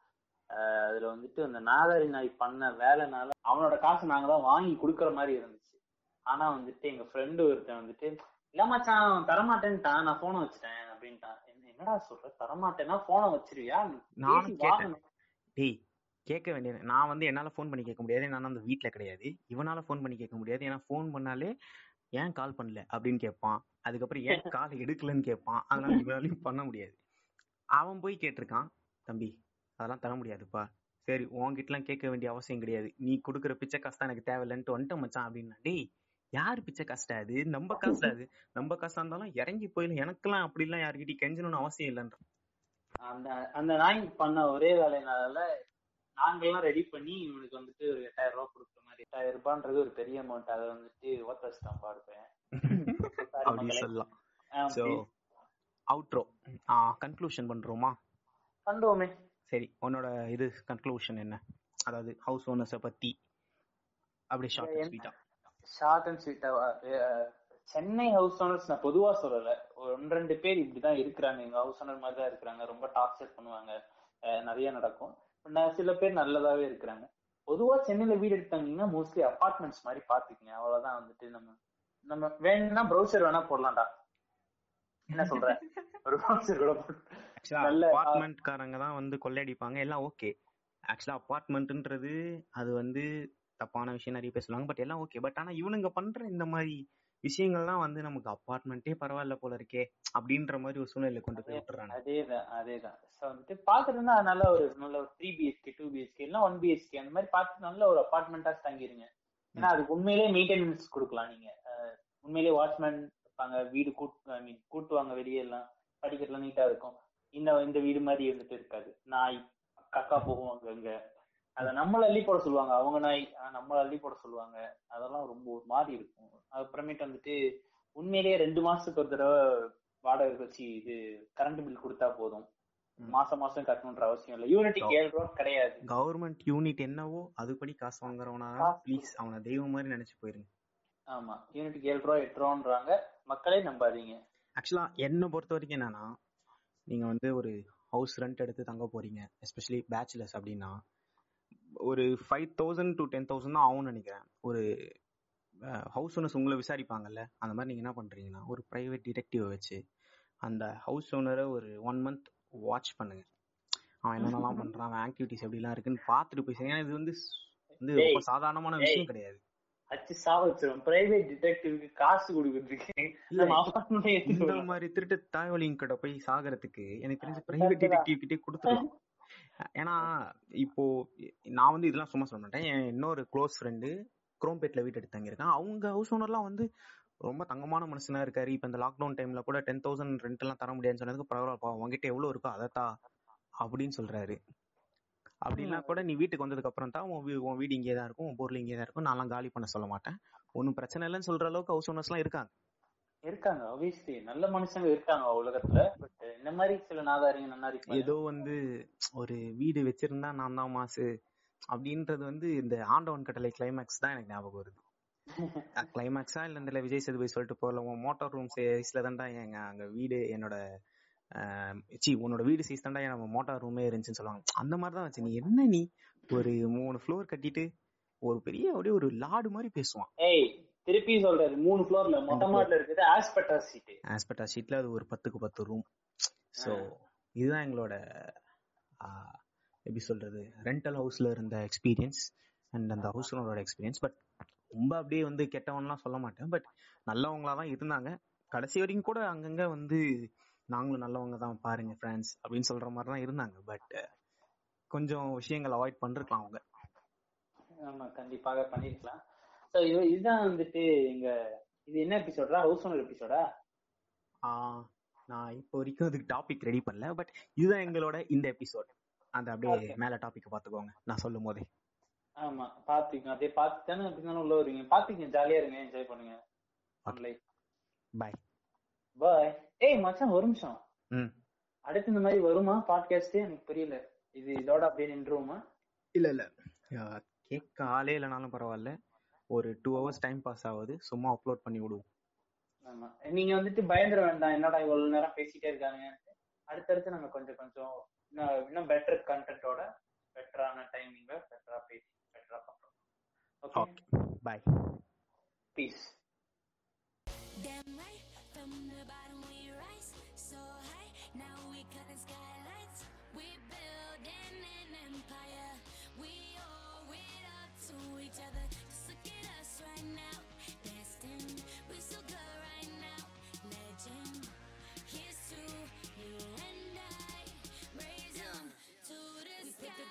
அதுல வந்துட்டு அந்த நாதாரி நாய் பண்ண வேலைனால அவனோட காசு நாங்க தான் வாங்கி கொடுக்கற மாதிரி இருந்துச்சு. ஆனா வந்துட்டு எங்க ஃப்ரெண்டு ஒருத்தன் வந்துட்டு இல்ல மச்சான் தரமாட்டேன்ட்டான் நான் போனை வச்சுட்டேன் அப்படின்ட்டான். என்ன- என்னடா சொல்ற? தரமாட்டேன்னா போனை வச்சிருவியா? நானும் கேட்டேன். டேய் கேட்க வேண்டியது. நான் வந்து என்னால ஃபோன் பண்ணி கேட்க முடியாது. நான் அந்த வீட்ல கிடையாது. இவனால ஃபோன் பண்ணி கேட்க முடியாது. ஏன்னா ஃபோன் பண்ணாலே ஏன் கால் பண்ணல? அப்படின்னு கேட்பான். அதுக்கப்புறம் ஏன் கால் எடுக்கலன்னு கேட்பான். அதனால இவனாலையும் பண்ண முடியாது. அவன் போய் கேட்டிருக்கான் தம்பி அதெல்லாம் தர முடியாதுப்பா. சரி உன்கிட்டலாம் கேட்க வேண்டிய அவசியம் கிடையாது. நீ கொடுக்குற பிச்சை காசு தான் எனக்கு தேவையில்லைன்ட்டு வந்துட்டு மச்சான். அப்படின்னா டேய் யார் பிச்சை காசுடா அது? நம்ம காசு அது? நம்ம காசா இருந்தாலும் இறங்கி போயில எனக்கெல்லாம் அப்படிலாம் யார்கிட்டயும் கெஞ்சணும்னு அவசியம் இல்லைன்ற. அந்த அந்த நாய் பண்ண ஒரே வேலைனால நாங்கெல்லாம் ரெடி பண்ணி இவனுக்கு வந்துட்டு ஒரு எட்டாயிரம் ரூபாய் கொடுக்குற மாதிரி. எட்டாயிரம் ரூபான்றது ஒரு பெரிய அமௌண்ட் அதை வந்துட்டு ஓத்தர்ஸ் தான் பாடுப்பேன் அப்படி சொல்லலாம். அவுட்ரோ கன்க்ளூஷன் பண்றோமா? கண்டுவோமே சரி உன்னோட இது கன்க்ளூஷன் என்ன? அதாவது ஹவுஸ் ஓனர்ஸை பத்தி. அப்படியே ஷார்ட் அண்ட் ஸ்வீட்டா ஷார்ட் அண்ட் ஸ்வீட்டா சென்னை ஹவுஸ் ஓனர்ஸ் நான் பொதுவா சொல்லல. ஒரு ஒன்று ரெண்டு பேர் இப்படிதான் இருக்கிறாங்க. எங்க ஹவுஸ் ஓனர் மாதிரி தான் இருக்கிறாங்க. ரொம்ப டார்ச்சர் பண்ணுவாங்க. நிறைய நடக்கும். சில பேர் நல்லதாவே இருக்கிறாங்க. பொதுவா சென்னையில வீடு எடுத்தாங்கன்னா மோஸ்ட்லி அபார்ட்மெண்ட்ஸ் மாதிரி பாத்துக்கங்க அவ்வளவுதான் வந்துட்டு நம்ம நம்ம வேணும்னா ப்ரௌசர் வேணா போடலாம்டா. என்ன சொல்ற? ஒரு ப்ரௌசர் கூட நல்ல- அபார்ட்மெண்ட்காரங்க தான் வந்து கொள்ளையடிப்பாங்க. எல்லாம் ஓகே ஆக்சுவலா அபார்ட்மெண்ட்ன்றது அது வந்து தப்பான விஷயம் நிறைய பேர் சொல்லுவாங்க. பட் எல்லாம் ஓகே பட் ஆனா இவனுங்க பண்ற இந்த மாதிரி விஷயங்கள்லாம் வந்து நமக்கு அபார்ட்மெண்ட்டே பரவாயில்ல போல இருக்கே அப்படின்ற மாதிரி ஒரு சூழ்நிலை கொண்டு போய் விட்டுறாங்க அதேதான் அதேதான். ஸோ வந்துட்டு பாக்குறதுன்னா நல்ல ஒரு நல்ல ஒரு த்ரீ பிஹெச்கே டூ பிஹெச்கே இல்ல ஒன் பிஹெச்கே அந்த மாதிரி பார்த்து நல்ல ஒரு அபார்ட்மெண்டா தங்கிருங்க. ஏன்னா அதுக்கு உண்மையிலேயே மெயின்டெனன்ஸ் கொடுக்கலாம் நீங்க. உண்மையிலேயே வாட்ச்மேன் இருப்பாங்க வீடு கூட்டு ஐ மீன் கூட்டுவாங்க வெளியே எல்லாம் படிக்கிறதுலாம் நீட்டா இருக்கும். இந்த இந்த வீடு மாதிரி இருந்துட்டு இருக்காது. நாய் கக்கா போகும் அங்க. அத நம்மள அள்ளி போட சொல்லுவாங்க. அவங்க நாய் நம்மள அள்ளி போட சொல்லுவாங்க. அதெல்லாம் ரொம்ப ஒரு மாதிரி இருக்கும். அப்புறமேட்டு வந்துட்டு உண்மையிலேயே ரெண்டு மாசத்துக்கு ஒரு தடவை வாடகை வச்சு இது கரண்ட் பில் கொடுத்தா போதும். மாசம் மாசம் கட்டணுன்ற அவசியம் இல்ல. யூனிட்டுக்கு ஏழு ரூபா கிடையாது. கவர்மெண்ட் யூனிட் என்னவோ அதுபடி காசு வாங்குறவனா. ப்ளீஸ் அவனை தெய்வம் மாதிரி நினைச்சு போயிருங்க. ஆமா. யூனிட்டுக்கு ஏழு ரூபா எட்டு ரூபான்றாங்க மக்களே நம்பாதீங்க. ஆக்சுவலா என்னை பொறுத்த வரைக்கும் என்னன்னா நீங்க வந்து ஒரு ஹவுஸ் ரெண்ட் எடுத்து தங்க போறீங்க எஸ்பெஷலி பேச்சுலர்ஸ் அப்படின்னா ஒரு five thousand to ten thousand தான் ஆகும்னு நினைக்கிறேன் ஒரு ஹவுஸ் ஓனர்ஸ் உங்களை விசாரிப்பாங்கல்ல அந்த மாதிரி நீங்க என்ன பண்றீங்கன்னா ஒரு பிரைவேட் டிடெக்டிவ் வச்சு அந்த ஹவுஸ் ஓனரை ஒரு ஒன் மந்த் வாட்ச் பண்ணுங்க அவன் என்னென்னலாம் பண்றான் அவன் ஆக்டிவிட்டிஸ் எப்படிலாம் இருக்குன்னு பார்த்துட்டு போய். ஏன்னா இது வந்து வந்து ரொம்ப சாதாரணமான. விஷயம் கிடையாது அச்சு சாவச்சிரும் பிரைவேட் டிடெக்டிவ்க்கு காசு கொடுக்கறதுக்கு இந்த. மாதிரி திருட்டு தாய்வழிங்க கிட்ட போய் சாகறதுக்கு எனக்கு தெரிஞ்சு பிரைவேட். டிடெக்டிவ் கிட்டே கொடுத்துடலாம் ஏன்னா இப்போ நான் வந்து இதெல்லாம் சும்மா சொல்ல மாட்டேன். என் இன்னொரு க்ளோஸ் ஃப்ரெண்டு குரோம்பேட்ல வீட்டு எடுத்து தங்கியிருக்கேன். அவங்க ஹவுஸ் ஓனர்லாம் வந்து ரொம்ப தங்கமான மனுஷனா இருக்காரு. இப்ப இந்த லாக்டவுன் டைம்ல கூட டென் தௌசண்ட் ரெண்ட் எல்லாம் தர முடியாதுன்னு சொன்னதுக்கு பரவாயில்ல உங்ககிட்ட எவ்வளவு இருக்கோ அதத்தா அப்படின்னு சொல்றாரு. அப்படின்னா கூட நீ வீட்டுக்கு வந்ததுக்கு அப்புறம் தான் உன் உன் வீடு இங்கே தான் இருக்கும் உன் பொருள் இங்கே தான் இருக்கும். நான்லாம் காலி பண்ண சொல்ல மாட்டேன். ஒன்றும் பிரச்சனை இல்லைன்னு சொல்ற அளவுக்கு ஹவுஸ் ஓனர்ஸ்லாம் இருக்காங்க. இருக்காங்க obviously. நல்ல மனுஷங்க இருக்காங்க உலகத்துல. பட் இந்த மாதிரி சில நாதாரிங்க நன்னாரி ஏதோ வந்து ஒரு வீடு வச்சிருந்தா நான் தான் மாசு அப்படின்றது வந்து இந்த ஆண்டவன் கட்டளை கிளைமேக்ஸ் தான் எனக்கு ஞாபகம் வருது. கிளைமேக்ஸா இல்ல இந்த விஜய் சேதுபதி சொல்லிட்டு போகல உன் மோட்டார் ரூம் சைஸ்ல தான்டா எங்க அங்க வீடு என்னோட சி உன்னோட வீடு சைஸ் தான்டா நம்ம மோட்டார் ரூமே இருந்துச்சுன்னு சொல்லுவாங்க. அந்த மாதிரி தான் வச்சு நீ என்ன நீ ஒரு மூணு ஃப்ளோர் கட்டிட்டு ஒரு பெரிய அப்படியே ஒரு லாடு மாதிரி பேசுவான். திருப்பி சொல்றாரு மூணு ஃப்ளோர்ல மொட்டை மாடில இருக்குது ஆஸ்பெட்டா சீட் ஆஸ்பெக்டா ஷீட்ல அது ஒரு பத்துக்கு பத்து ரூம் ஸோ இதுதான் எங்களோட எப்படி சொல்றது ரெண்டல் ஹவுஸ்ல இருந்த எக்ஸ்பீரியன்ஸ் அண்ட் அந்த ஹவுஸ் ஓனரோட எக்ஸ்பீரியன்ஸ் பட் ரொம்ப அப்படியே வந்து கெட்டவன்லாம் சொல்ல மாட்டேன். பட் நல்லவங்களா தான் இருந்தாங்க. கடைசி வரைக்கும் கூட அங்கங்க வந்து நாங்களும் நல்லவங்க தான் பாருங்க ஃப்ரெண்ட்ஸ் அப்படின்னு சொல்ற மாதிரி தான் இருந்தாங்க. பட் கொஞ்சம் விஷயங்கள் அவாய்ட் பண்ணிருக்கலாம் அவங்க. ஆமா கண்டிப்பாக பண்ணிருக்கலாம். சோ இது இதுதான் வந்துட்டு எங்க இது என்ன எபிசோடா ஹவுஸ் ஓனர் எபிசோடா ஆஹ், நான் இப்போ வரைக்கும் அதுக்கு டாபிக் ரெடி பண்ணல பட் இதுதான் எங்களோட இந்த எபிசோட் அந்த அப்படியே. மேல டாபிக் பாத்துக்கோங்க நான் சொல்லும் போதே. ஆமா பாத்துக்கங்க அப்படியே பாத்து தானே அப்படினாலும் உள்ள வருவீங்க. பாத்துக்கங்க ஜாலியா இருங்க என்ஜாய் பண்ணுங்க. லைஃப் பாய் பாய் ஏய் மச்சான் ஒரு நிமிஷம். ம். அடுத்து இந்த மாதிரி வருமா? பாட்காஸ்ட் எனக்கு புரியல. இது இதோட அப்படியே நின்றுவோமா இல்ல இல்ல. கேட்க ஆளே இல்லைனாலும் பரவாயில்ல. ஒரு டூ ஹவர்ஸ் டைம் பாஸ் ஆகுது. சும்மா அப்லோட் பண்ணி விடுவோம். ஆமா. நீங்க வந்துட்டு பயந்துட வேண்டாம். என்னடா இவ்வளவு நேரம் பேசிட்டே இருக்காங்க அடுத்தடுத்து நாங்க கொஞ்சம் கொஞ்சம் இன்னும் இன்னும் பெட்டர் கண்டென்ட்டோட பெட்டரான டைமிங்ல பெட்டரா பேசி பெட்டரா பண்றோம் ஓகே ஓகே பாய் பீஸ்